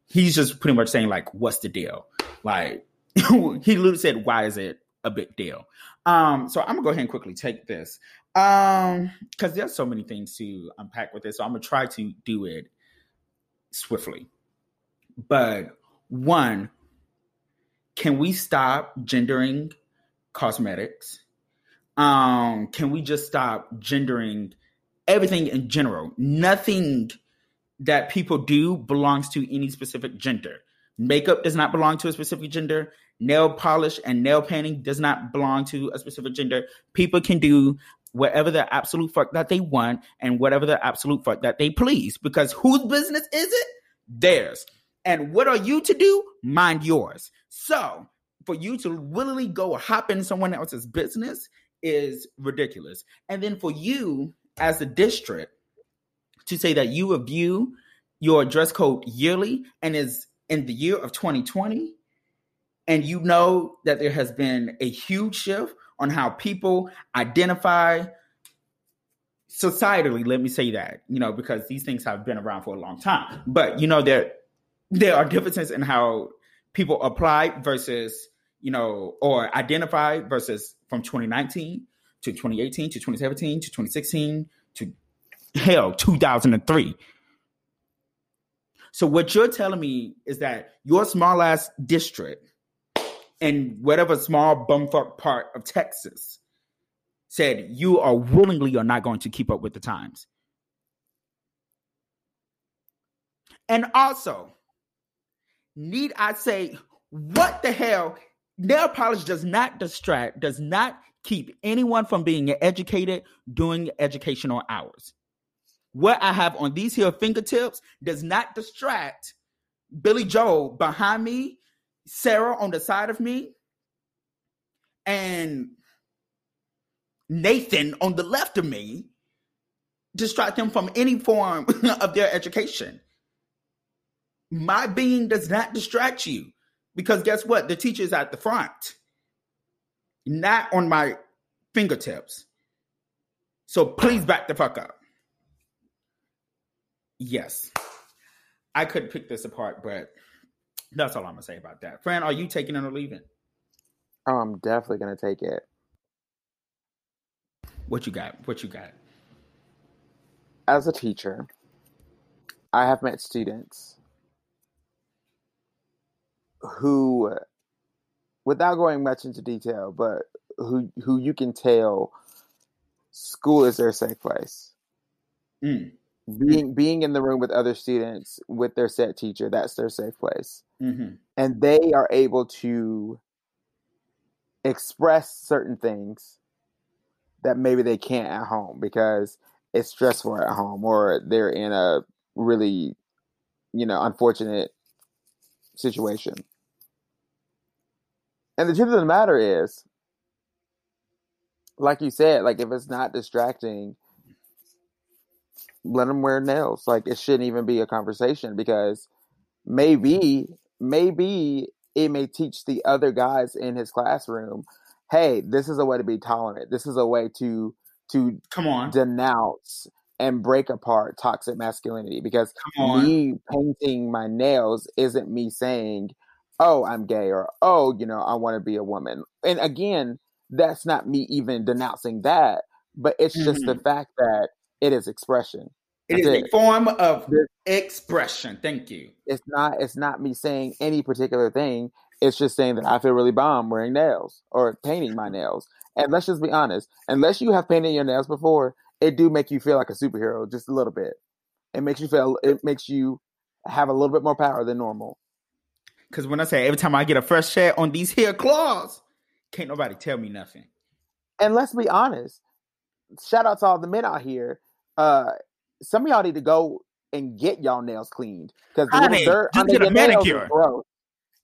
he's just pretty much saying like what's the deal? Like he literally said, "Why is it a big deal?" Um, so I'm gonna go ahead and quickly take this um, because there's so many things to unpack with this. So I'm gonna try to do it swiftly. But one, can we stop gendering cosmetics? Um, can we just stop gendering everything in general? Nothing that people do belongs to any specific gender. Makeup does not belong to a specific gender. Nail polish and nail painting does not belong to a specific gender. People can do whatever the absolute fuck that they want and whatever the absolute fuck that they please because whose business is it? Theirs. And what are you to do? Mind yours. So, for you to willingly go hop in someone else's business is ridiculous. And then for you as a district to say that you review your dress code yearly and is in the year of 2020 and you know that there has been a huge shift on how people identify societally let me say that you know because these things have been around for a long time. But you know there there are differences in how people apply versus you know or identify versus from 2019 to 2018 to 2017 to 2016 to hell 2003 so what you're telling me is that your small ass district in whatever small bumfuck part of Texas said you are willingly or not going to keep up with the times. And also, need I say, what the hell? Nail polish does not distract, does not keep anyone from being educated during educational hours what I have on these here fingertips does not distract Billy Joel behind me, Sarah on the side of me, and Nathan on the left of me distract them from any form of their education. My being does not distract you because guess what? The teacher is at the front, not on my fingertips. So please back the fuck up. Yes, I could pick this apart, but that's all I'm gonna say about that. Fran, are you taking it or leaving? Oh, I'm definitely gonna take it. What you got? What you got? As a teacher, I have met students who, without going much into detail, but who who you can tell school is their safe place. Mm. Being being in the room with other students with their set teacher, that's their safe place. Mm-hmm. And they are able to express certain things that maybe they can't at home because it's stressful at home or they're in a really, you know, unfortunate situation. And the truth of the matter is, like you said, like if it's not distracting, let them wear nails. Like it shouldn't even be a conversation because maybe, maybe it may teach the other guys in his classroom, hey, this is a way to be tolerant. This is a way to to come on denounce and break apart toxic masculinity because me painting my nails isn't me saying, "Oh, I'm gay" or "Oh, you know, I want to be a woman." And again, that's not me even denouncing that, but it's mm-hmm. just the mm-hmm. fact that it is expression. It is it. a form of expression. Thank you. It's not. It's not me saying any particular thing. It's just saying that I feel really bomb wearing nails or painting my nails. And let's just be honest. Unless you have painted your nails before, it do make you feel like a superhero just a little bit. It makes you feel. It makes you have a little bit more power than normal. Because when I say every time I get a fresh set on these here claws, can't nobody tell me nothing. And let's be honest. Shout out to all the men out here. Uh, some of y'all need to go and get y'all nails cleaned because the dirt just get a manicure. Is gross.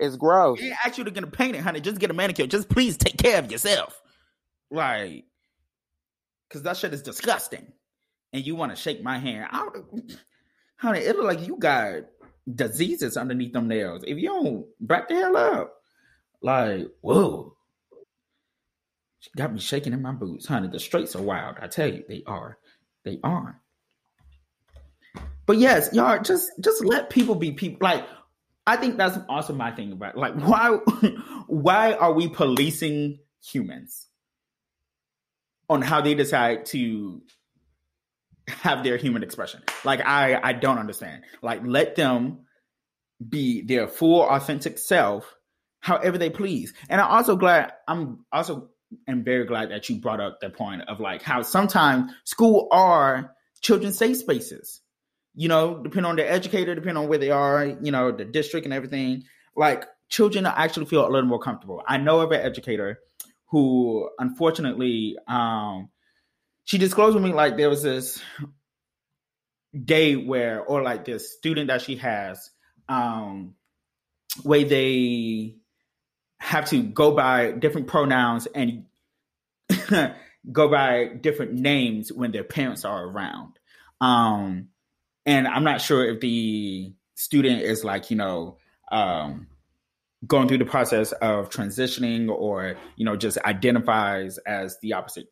It's gross. They ask you to get a paint it, honey. Just get a manicure. Just please take care of yourself. Like, because that shit is disgusting. And you want to shake my hand. I honey, it look like you got diseases underneath them nails. If you don't back the hell up, like, whoa. She got me shaking in my boots, honey. The straights are wild. I tell you, they are. They aren't. But yes, y'all just just let people be people. Like I think that's also my thing about like why why are we policing humans on how they decide to have their human expression? Like I I don't understand. Like let them be their full authentic self however they please. And I'm also glad I'm also am very glad that you brought up the point of like how sometimes school are children's safe spaces you know, depending on the educator, depending on where they are, you know, the district and everything, like children actually feel a little more comfortable. I know of an educator who unfortunately um she disclosed with me like there was this day where or like this student that she has um where they have to go by different pronouns and go by different names when their parents are around. Um and I'm not sure if the student is like you know um, going through the process of transitioning or you know just identifies as the opposite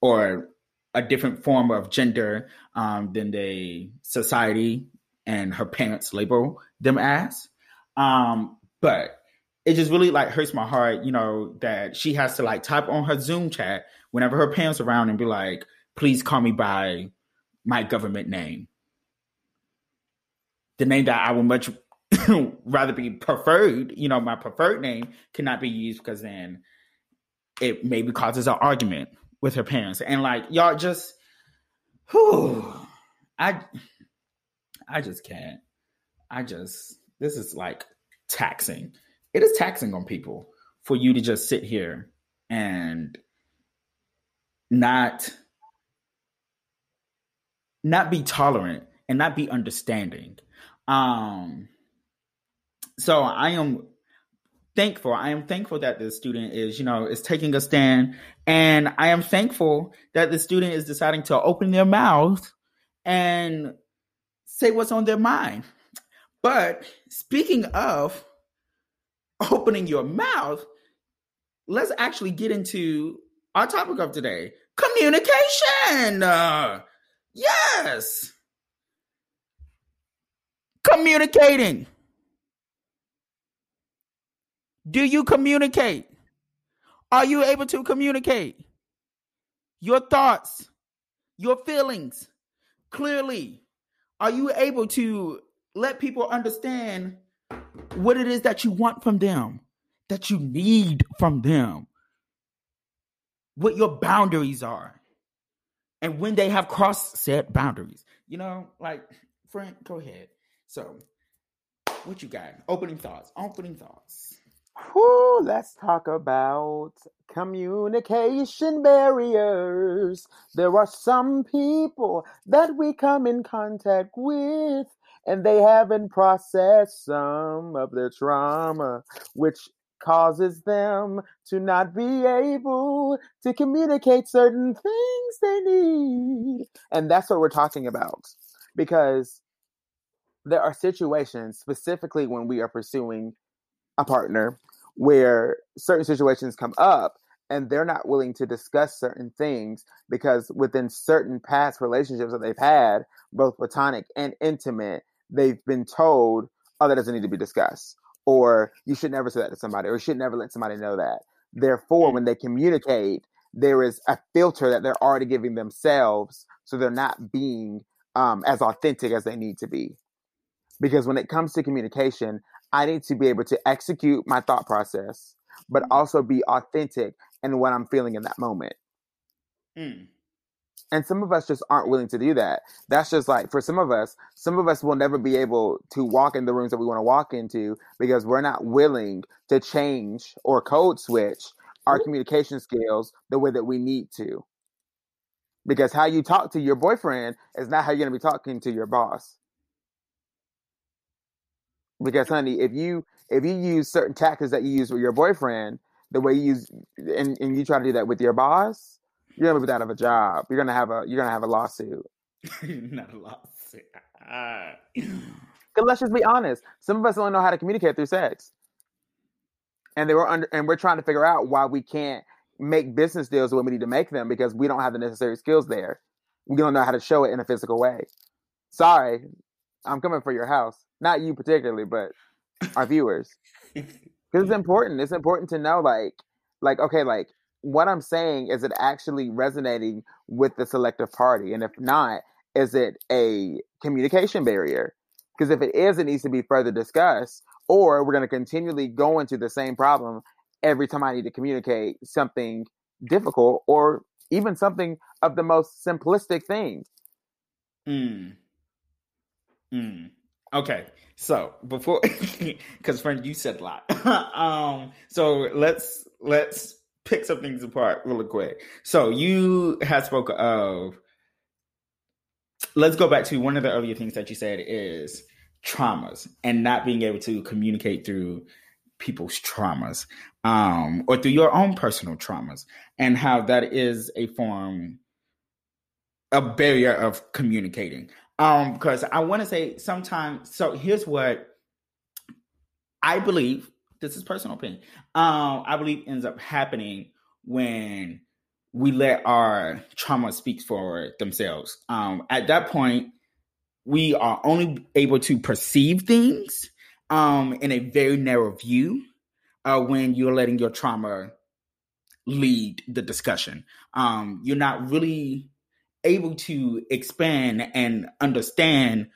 or a different form of gender um, than the society and her parents label them as um, but it just really like hurts my heart you know that she has to like type on her zoom chat whenever her parents around and be like please call me by my government name the name that I would much rather be preferred, you know, my preferred name cannot be used because then it maybe causes an argument with her parents. And like y'all just whew, I I just can't. I just this is like taxing. It is taxing on people for you to just sit here and not not be tolerant and not be understanding um, so I am thankful. I am thankful that the student is, you know, is taking a stand. And I am thankful that the student is deciding to open their mouth and say what's on their mind. But speaking of opening your mouth, let's actually get into our topic of today communication. Uh, yes. Communicating. Do you communicate? Are you able to communicate your thoughts, your feelings clearly? Are you able to let people understand what it is that you want from them, that you need from them, what your boundaries are, and when they have crossed said boundaries? You know, like, Frank, go ahead. So, what you got? Opening thoughts. Opening thoughts. Whew, let's talk about communication barriers. There are some people that we come in contact with and they haven't processed some of their trauma, which causes them to not be able to communicate certain things they need. And that's what we're talking about because there are situations, specifically when we are pursuing a partner where certain situations come up and they're not willing to discuss certain things because within certain past relationships that they've had, both platonic and intimate, they've been told, oh, that doesn't need to be discussed. Or you should never say that to somebody, or you should never let somebody know that. Therefore, when they communicate, there is a filter that they're already giving themselves, so they're not being um, as authentic as they need to be. Because when it comes to communication, I need to be able to execute my thought process, but mm. also be authentic in what I'm feeling in that moment. Mm. And some of us just aren't willing to do that. That's just like for some of us, some of us will never be able to walk in the rooms that we want to walk into because we're not willing to change or code switch our communication skills the way that we need to. Because how you talk to your boyfriend is not how you're going to be talking to your boss. Because honey, if you if you use certain tactics that you use with your boyfriend, the way you use and, and you try to do that with your boss, you're gonna be out of a job. You're gonna have a you're gonna have a lawsuit. Not a lawsuit. Uh, let's just be honest. Some of us don't know how to communicate through sex, and they were under, and we're trying to figure out why we can't make business deals when we need to make them because we don't have the necessary skills there. We don't know how to show it in a physical way. Sorry, I'm coming for your house. Not you particularly, but our viewers. Because it's important. It's important to know, like, like okay, like what I'm saying is it actually resonating with the selective party, and if not, is it a communication barrier? Because if it is, it needs to be further discussed, or we're going to continually go into the same problem every time I need to communicate something difficult or even something of the most simplistic thing. Hmm. Hmm. Okay, so before, because friend, you said a lot. um, so let's let's pick some things apart really quick. So you had spoke of. Let's go back to one of the earlier things that you said is traumas and not being able to communicate through people's traumas um, or through your own personal traumas and how that is a form a barrier of communicating um, because I want to say sometimes. So here's what I believe. This is personal opinion. Um, I believe ends up happening when we let our trauma speak for themselves. Um, at that point, we are only able to perceive things um, in a very narrow view uh, when you're letting your trauma lead the discussion. Um, you're not really able to expand and understand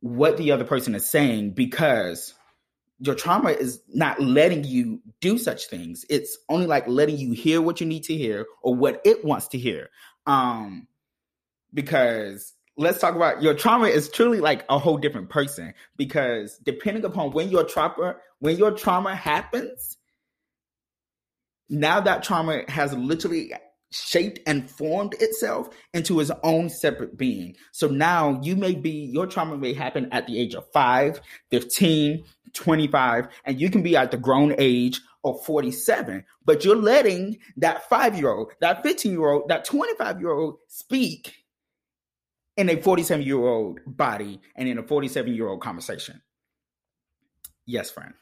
what the other person is saying because your trauma is not letting you do such things. It's only like letting you hear what you need to hear or what it wants to hear. Um, because let's talk about your trauma is truly like a whole different person because depending upon when your trauma when your trauma happens, now that trauma has literally shaped and formed itself into its own separate being. So now you may be, your trauma may happen at the age of 5, 15, 25, and you can be at the grown age of 47, but you're letting that five year old, that 15 year old, that 25 year old speak in a 47 year old body and in a 47 year old conversation. Yes, friend.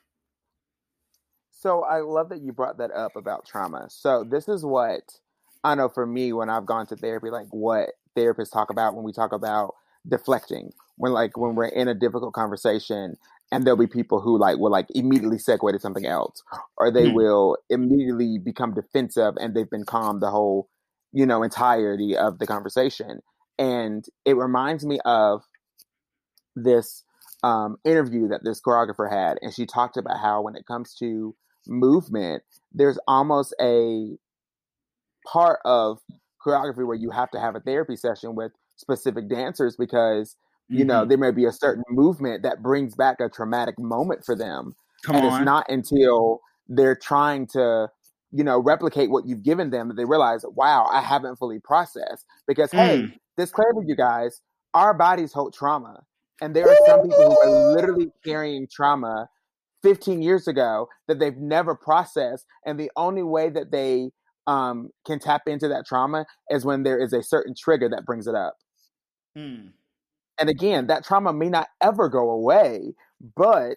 So I love that you brought that up about trauma. So this is what I know for me when I've gone to therapy, like what therapists talk about when we talk about deflecting. When like when we're in a difficult conversation and there'll be people who like will like immediately segue to something else. Or they mm. will immediately become defensive and they've been calm the whole, you know, entirety of the conversation. And it reminds me of this um, interview that this choreographer had, and she talked about how when it comes to movement, there's almost a part of choreography where you have to have a therapy session with specific dancers because you mm-hmm. know there may be a certain movement that brings back a traumatic moment for them Come and on. it's not until they're trying to you know replicate what you've given them that they realize wow i haven't fully processed because mm. hey this disclaimer you guys our bodies hold trauma and there are some people who are literally carrying trauma 15 years ago that they've never processed. And the only way that they um, can tap into that trauma is when there is a certain trigger that brings it up. Hmm. And again, that trauma may not ever go away, but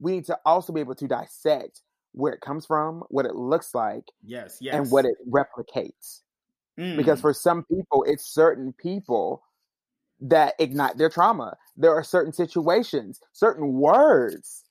we need to also be able to dissect where it comes from, what it looks like, yes, yes, and what it replicates. Mm. Because for some people, it's certain people that ignite their trauma. There are certain situations, certain words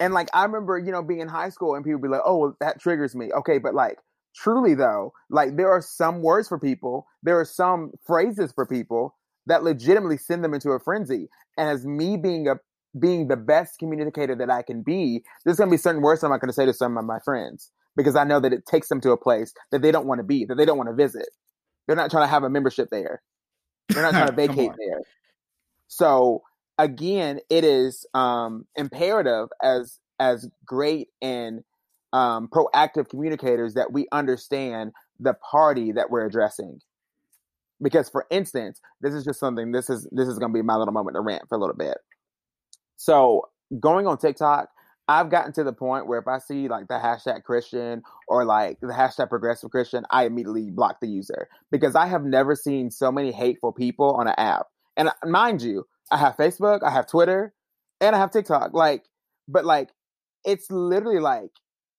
and like I remember, you know, being in high school and people be like, "Oh, well, that triggers me." Okay, but like truly though, like there are some words for people, there are some phrases for people that legitimately send them into a frenzy. And as me being a being the best communicator that I can be, there's gonna be certain words I'm not gonna say to some of my friends because I know that it takes them to a place that they don't want to be, that they don't want to visit. They're not trying to have a membership there. They're not trying to vacate there. So again, it is um, imperative as as great and um, proactive communicators that we understand the party that we're addressing. Because, for instance, this is just something. This is this is going to be my little moment to rant for a little bit. So, going on TikTok, I've gotten to the point where if I see like the hashtag Christian or like the hashtag progressive Christian, I immediately block the user because I have never seen so many hateful people on an app. And mind you, I have Facebook, I have Twitter, and I have TikTok. Like, but like, it's literally like,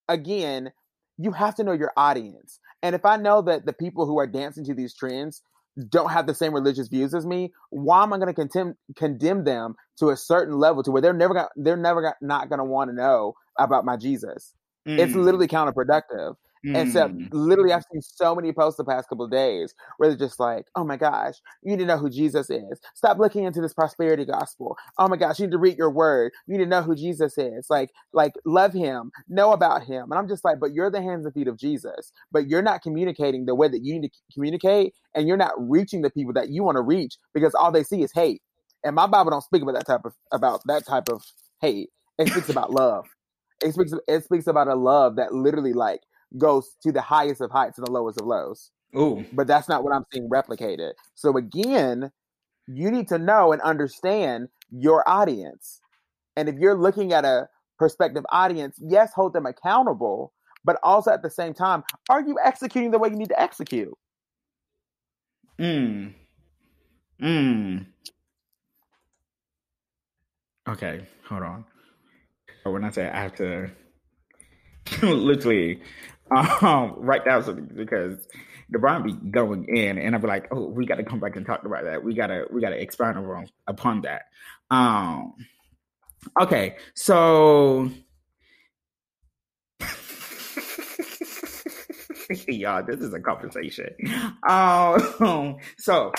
again, you have to know your audience. And if I know that the people who are dancing to these trends don't have the same religious views as me, why am I going to condemn condemn them to a certain level to where they're never gonna, they're never gonna, not going to want to know about my Jesus? Mm. It's literally counterproductive. Mm. And so, literally, I've seen so many posts the past couple of days where they're just like, "Oh my gosh, you need to know who Jesus is. Stop looking into this prosperity gospel. Oh my gosh, you need to read your word. You need to know who Jesus is. Like, like love Him, know about Him." And I'm just like, "But you're the hands and feet of Jesus. But you're not communicating the way that you need to communicate, and you're not reaching the people that you want to reach because all they see is hate. And my Bible don't speak about that type of about that type of hate. It speaks about love. It speaks it speaks about a love that literally like goes to the highest of heights and the lowest of lows. Ooh. But that's not what I'm seeing replicated. So again, you need to know and understand your audience. And if you're looking at a prospective audience, yes, hold them accountable, but also at the same time, are you executing the way you need to execute? Hmm. Hmm. Okay, hold on. Oh, when I say I have to literally um, write down something because the Brown be going in, and be like, "Oh, we got to come back and talk about that. We gotta, we gotta expand upon upon that." Um, okay, so y'all, this is a conversation. Um, so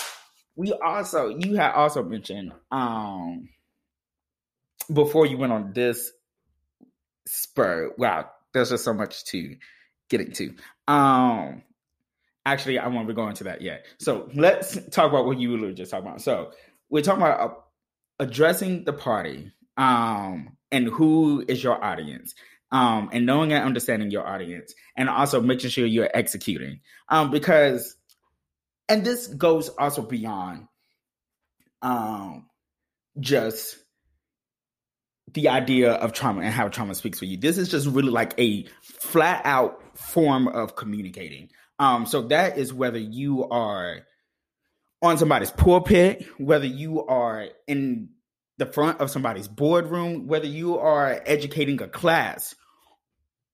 we also, you had also mentioned, um, before you went on this spur. Wow, there's just so much to getting to. Um, actually, I won't be going to that yet. So let's talk about what you were just talking about. So we're talking about uh, addressing the party um, and who is your audience. um, and knowing and understanding your audience, and also making sure you're executing. Um, because, and this goes also beyond um, just the idea of trauma and how trauma speaks for you. This is just really like a flat out form of communicating. Um, so that is whether you are on somebody's pulpit, whether you are in the front of somebody's boardroom, whether you are educating a class,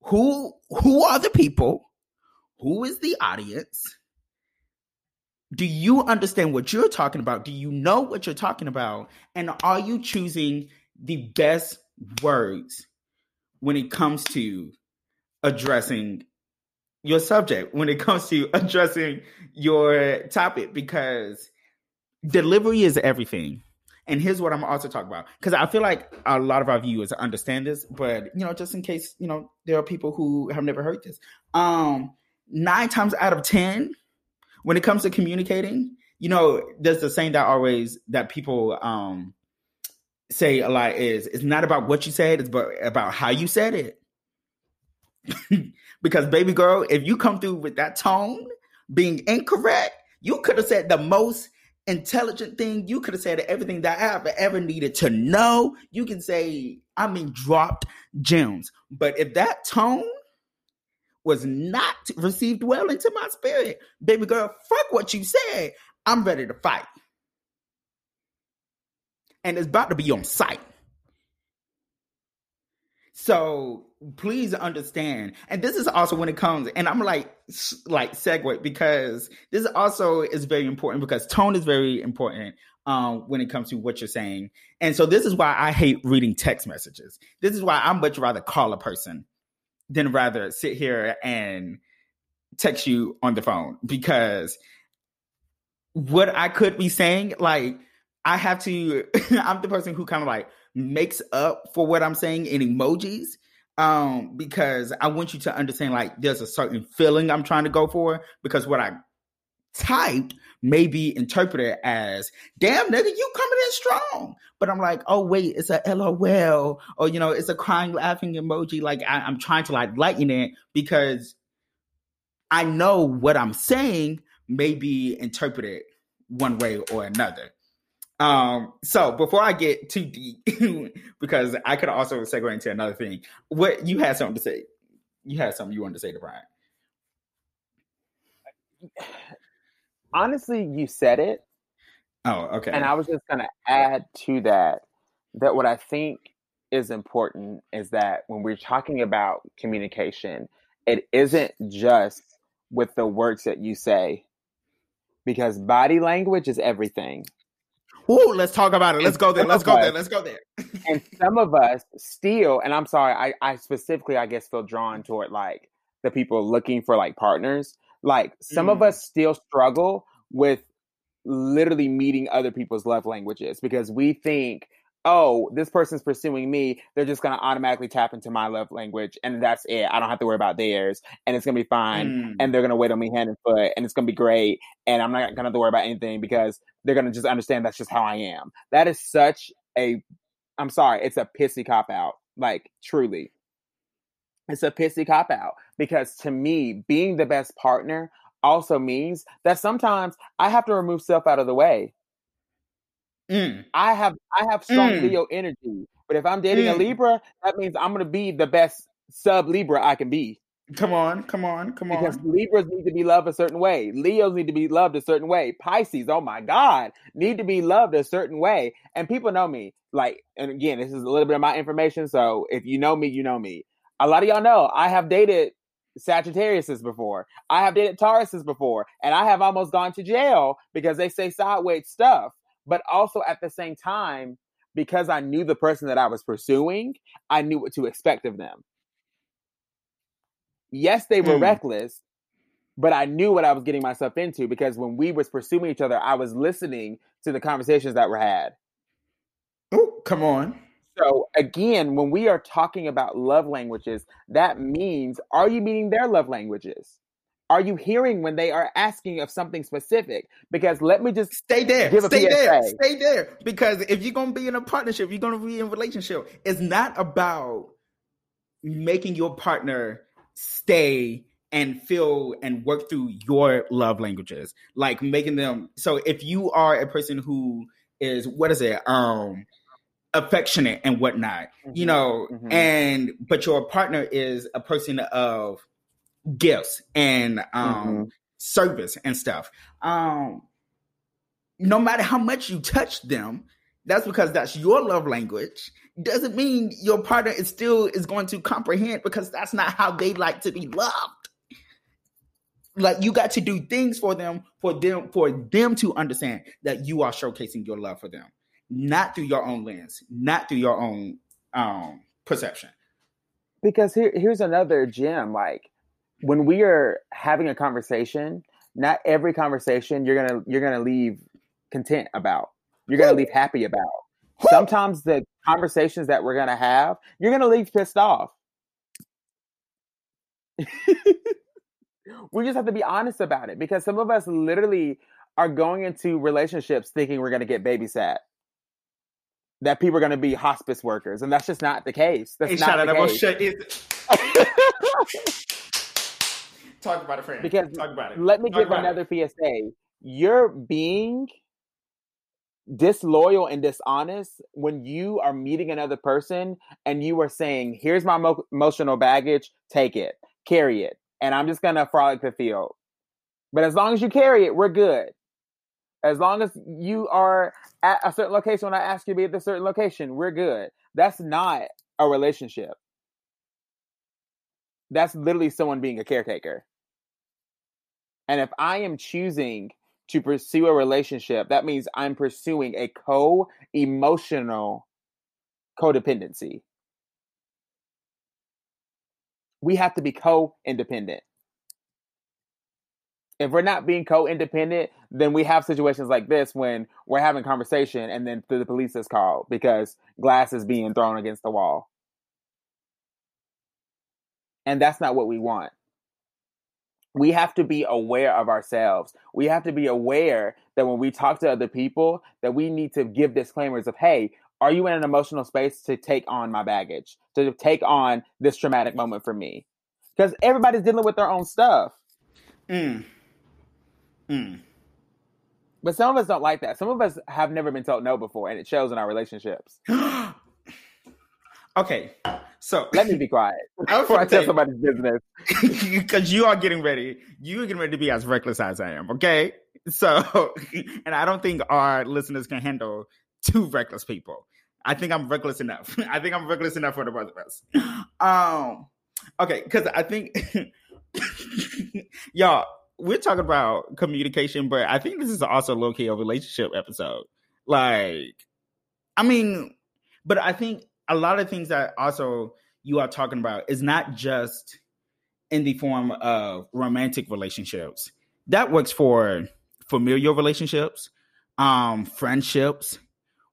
who who are the people? Who is the audience? Do you understand what you're talking about? Do you know what you're talking about? And are you choosing the best words when it comes to addressing your subject, when it comes to addressing your topic? Because delivery is everything. And here's what I'm also talking about because I feel like a lot of our viewers understand this, but you know, just in case you know there are people who have never heard this. Um, nine times out of ten, when it comes to communicating, you know, there's the saying that always that people um say a lot is it's not about what you said, it's about, about how you said it. because baby girl, if you come through with that tone being incorrect, you could have said the most intelligent thing. You could have said everything that I have ever needed to know. You can say, I mean, dropped gems. But if that tone was not received well into my spirit, baby girl, fuck what you said. I'm ready to fight and it's about to be on site. So please understand, and this is also when it comes, and I'm like, like segue because this also is very important because tone is very important um, when it comes to what you're saying, and so this is why I hate reading text messages. This is why I much rather call a person than rather sit here and text you on the phone because what I could be saying, like I have to, I'm the person who kind of like makes up for what I'm saying in emojis. Um, because I want you to understand like there's a certain feeling I'm trying to go for because what I typed may be interpreted as damn nigga you coming in strong but i'm like oh wait it's a lol or you know it's a crying laughing emoji like I, i'm trying to like lighten it because i know what i'm saying may be interpreted one way or another um, so before I get too deep, because I could also segue into another thing. What you had something to say? You had something you wanted to say to Brian. Honestly, you said it. Oh, okay. And I was just gonna add to that that what I think is important is that when we're talking about communication, it isn't just with the words that you say, because body language is everything. Ooh, let's talk about it. Let's go there. Let's go there. Let's go there. and some of us still, and I'm sorry, I, I specifically, I guess, feel drawn toward like the people looking for like partners. Like some mm. of us still struggle with literally meeting other people's love languages because we think oh, this person's pursuing me, they're just going to automatically tap into my love language and that's it. I don't have to worry about theirs and it's going to be fine. Mm. And they're going to wait on me hand and foot and it's going to be great. And I'm not going to have to worry about anything because they're going to just understand that's just how I am. That is such a, I'm sorry, it's a pissy cop out. Like, truly. It's a pissy cop out because to me, being the best partner also means that sometimes I have to remove self out of the way Mm. I have I have strong mm. Leo energy, but if I'm dating mm. a Libra, that means I'm going to be the best sub Libra I can be. Come on, come on, come on. Because Libras need to be loved a certain way. Leos need to be loved a certain way. Pisces, oh my God, need to be loved a certain way. And people know me. Like, and again, this is a little bit of my information. So if you know me, you know me. A lot of y'all know I have dated Sagittariuses before. I have dated Tauruses before. And I have almost gone to jail because they say sideways stuff but also at the same time, because I knew the person that I was pursuing, I knew what to expect of them. Yes, they were mm. reckless, but I knew what I was getting myself into because when we was pursuing each other, I was listening to the conversations that were had. Oh, come on. So again, when we are talking about love languages, that means are you meeting their love languages? Are you hearing when they are asking of something specific? Because let me just stay there. stay there. Stay there. Because if you're gonna be in a partnership, you're gonna be in a relationship. It's not about making your partner stay and feel and work through your love languages like making them so if you are a person who is what is it um affectionate and whatnot mm-hmm. you know mm-hmm. and but your partner is a person of gifts and um mm-hmm. service and stuff. Um no matter how much you touch them that's because that's your love language. Doesn't mean your partner is still is going to comprehend because that's not how they like to be loved. Like you got to do things for them for them for them to understand that you are showcasing your love for them. Not through your own lens not through your own um perception. Because here, here's another gem like when we are having a conversation not every conversation you're gonna you're gonna leave content about you're gonna leave happy about sometimes the conversations that we're gonna have you're gonna leave pissed off we just have to be honest about it because some of us literally are going into relationships thinking we're to get babysat. That people are to be hospice workers, and that's just not the case. That's hey, not the case. Talk about it, friend. Because Talk about it. Let me Talk give another it. PSA. You're being disloyal and dishonest when you are meeting another person and you are saying, "Here's my mo- emotional baggage. Take it, carry it." and I'm just gonna frolic the field. But as long as you carry it, we're good. As long as you are at a certain location when I ask you to be at a certain location, we're good. That's not a relationship. That's literally someone being a caretaker. And if I am choosing to pursue a relationship, that means I'm pursuing a co emotional codependency we have to be co-independent. If we're not being co-independent, then we have situations like this when we're having conversation and then the police is called because glass is being thrown against the wall. And that's not what we want. We have to be aware of ourselves. We have to be aware that when we talk to other people, that we need to give disclaimers of, hey, are you in an emotional space to take on my baggage, to take on this traumatic moment for me? Because everybody's dealing with their own stuff. Mm. Mm. But some of us don't like that. Some of us have never been told no before, and it shows in our relationships. okay, so let me be quiet before I tell somebody's business. Because you are getting ready. You are getting ready to be as reckless as I am. Okay, so and I don't think our listeners can handle two reckless people. I think I'm reckless enough. I think I'm reckless enough for the both of us. Um, okay, because I think y'all we're talking about communication, but I think this is also low key a relationship episode. Like, I mean, but I think a lot of things that also you are talking about is not just in the form of romantic relationships. That works for familial relationships, um, friendships,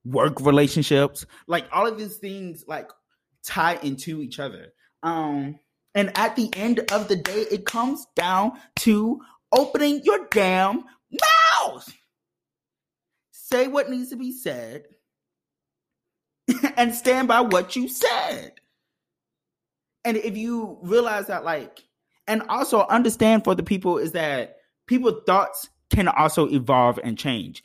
work relationships, like all of these things like tie into each other. Um, and at the end of the day, it comes down to opening your damn mouth. Say what needs to be said and stand by what you said. And if you realize that, like, and also understand for the people is that people thoughts can also evolve and change.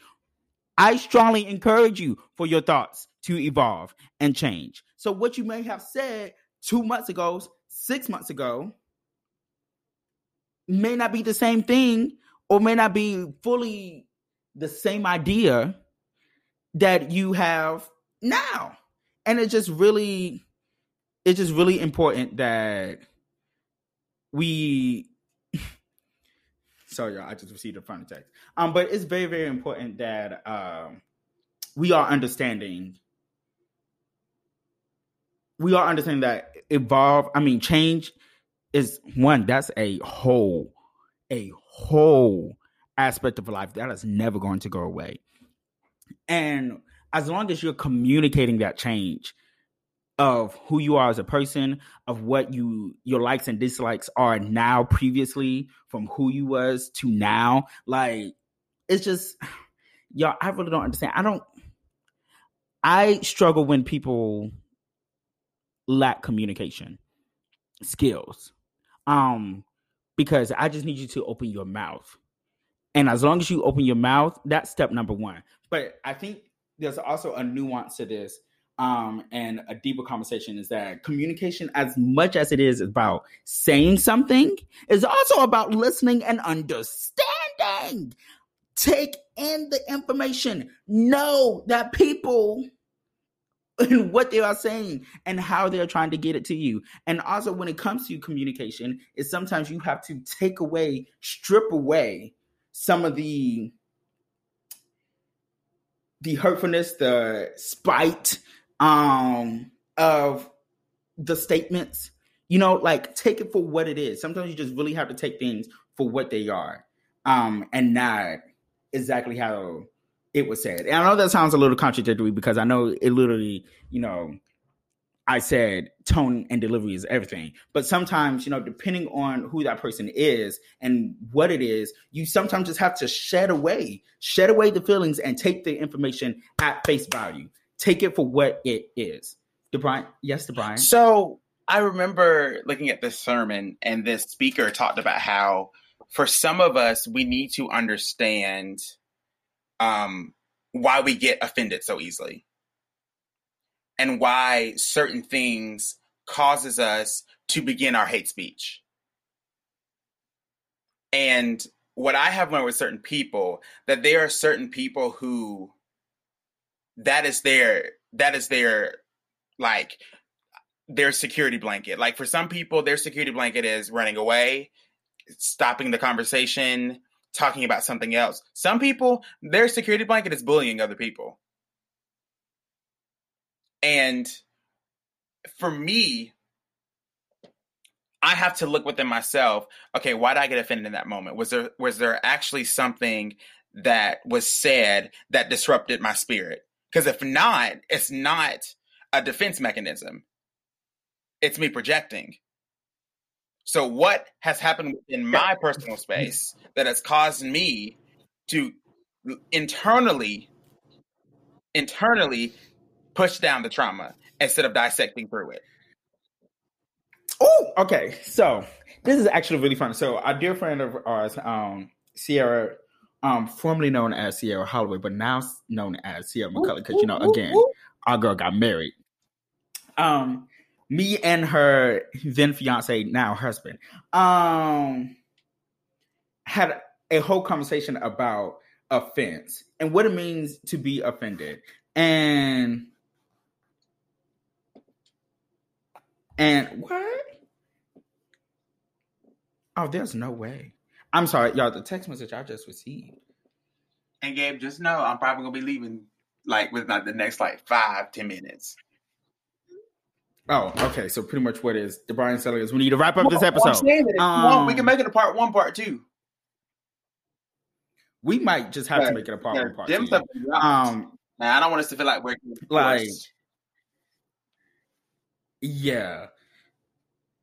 I strongly encourage you for your thoughts to evolve and change. So, what you may have said two months ago, six months ago, may not be the same thing or may not be fully the same idea that you have now. And it's just really, it's just really important that we Sorry, y'all. I just received a phone text. Um, but it's very, very important that um, we are understanding. We are understanding that evolve. I mean, change is one. That's a whole, a whole aspect of life that is never going to go away. And as long as you're communicating that change, of who you are as a person, of what you your likes and dislikes are now previously from who you was to now. Like it's just y'all, I really don't understand. I don't I struggle when people lack communication. skills. Um, because I just need you to open your mouth. And as long as you open your mouth, that's step number one. But I think there's also a nuance to this um, and a deeper conversation is that communication, as much as it is about saying something, is also about listening and understanding. Take in the information. Know that people and what they are saying and how they're trying to get it to you. And also, when it comes to communication, is sometimes you have to take away, strip away some of the the hurtfulness, the spite um of the statements. You know, like take it for what it is. Sometimes you just really have to take things for what they are. Um, and not exactly how it was said. And I know that sounds a little contradictory because I know it literally, you know, I said tone and delivery is everything. But sometimes, you know, depending on who that person is and what it is, you sometimes just have to shed away, shed away the feelings and take the information at face value. Take it for what it is. DeBrian, yes, DeBrian. So I remember looking at this sermon and this speaker talked about how for some of us, we need to understand um, why we get offended so easily and why certain things causes us to begin our hate speech. And what I have learned with certain people that there are certain people who that is their that is their like their security blanket. Like for some people, their security blanket is running away, stopping the conversation, talking about something else. Some people, their security blanket is bullying other people. And for me, I have to look within myself. Okay, why did I get offended in that moment? Was there was there actually something that was said that disrupted my spirit? Because if not, it's not a defense mechanism. It's me projecting. So, what has happened in my personal space that has caused me to internally, internally push down the trauma instead of dissecting through it? Oh, okay. So this is actually really fun. So a dear friend of ours, um, Sierra, um, formerly known as Sierra Holloway, but now known as Sierra McCullough, because you know, again, our girl got married. Um, me and her then fiance, now husband, um, had a whole conversation about offense and what it means to be offended. And and what? Oh, there's no way. I'm sorry, y'all. The text message I just received. And Gabe, just know I'm probably gonna be leaving like within like the next like five ten minutes. Oh, okay. So pretty much what is the Brian Selling is we need to wrap up this episode. Um, we can make it a part one, part two. We might just have to make it a part yeah, one, part two. Um, now I don't want us to feel like we're like, yeah,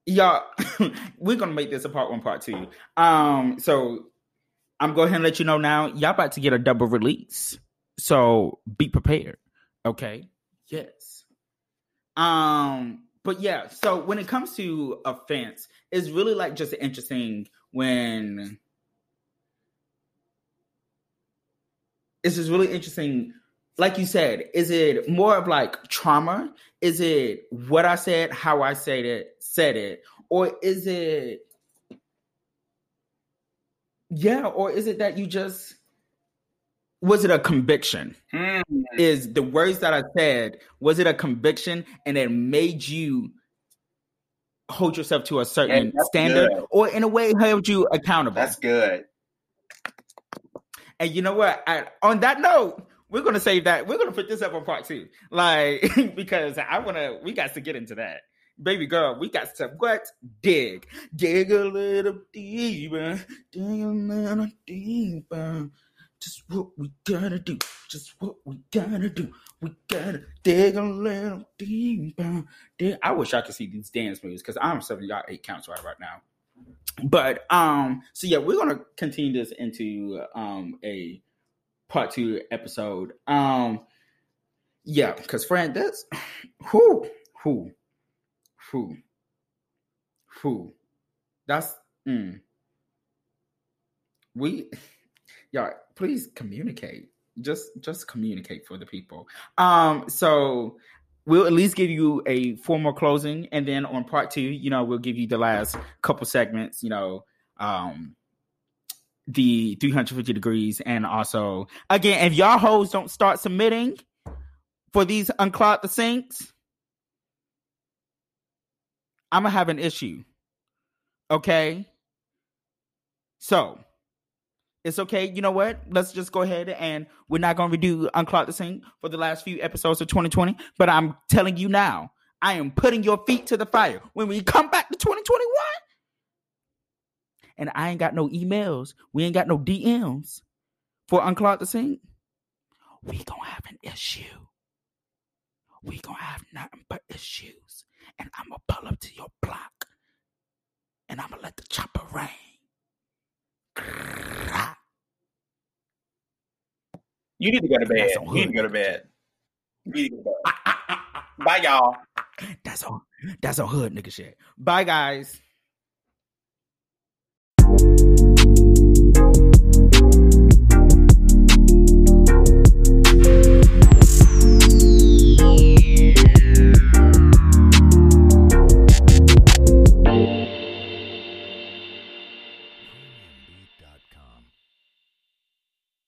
y'all. we're gonna make this a part one, part two. Um, so I'm going to let you know now. Y'all about to get a double release, so be prepared. Okay. Yes. Um, but yeah, so when it comes to offense, it's really like just interesting when it's just really interesting. Like you said, is it more of like trauma? Is it what I said, how I said it, said it, or is it yeah, or is it that you just was it a conviction? Mm. Is the words that I said, was it a conviction and it made you hold yourself to a certain standard good. or in a way held you accountable? That's good. And you know what? I, on that note, we're gonna save that. We're gonna put this up on part two, like because I wanna. We got to get into that, baby girl. We got to what? Dig, dig a little deeper, dig a little deeper just what we gotta do, just what we gotta do. We gotta dig a little deeper. Dig. I wish I could see these dance moves because I'm seven y'all eight counts right right now. But um, so yeah, we're gonna continue this into um a part two episode. Um, yeah, because friend, that's who, who, who, Who? That's mm. we y'all please communicate. Just just communicate for the people. Um so we'll at least give you a formal closing and then on part two, you know, we'll give you the last couple segments, you know, um the 350 degrees. And also again if y'all hoes don't start submitting for these unclog the sinks i'm gonna have an issue. Okay? So it's okay. You know what? Let's just go ahead and we're not gonna redo unclog the sink for the last few episodes of 2020 but i'm telling you now i am putting your feet to the fire. When we come back to 2021 and I ain't got no emails. We ain't got no DMs for Unclog the Sink, we gonna have an issue. We gonna have nothing but issues. And I'm gonna pull up to your block and I'm gonna let the chopper rain. You need to go to bed. You need to go to bed. You need to go to bed. Bye, y'all. That's all. That's a hood nigga shit. Bye, guys.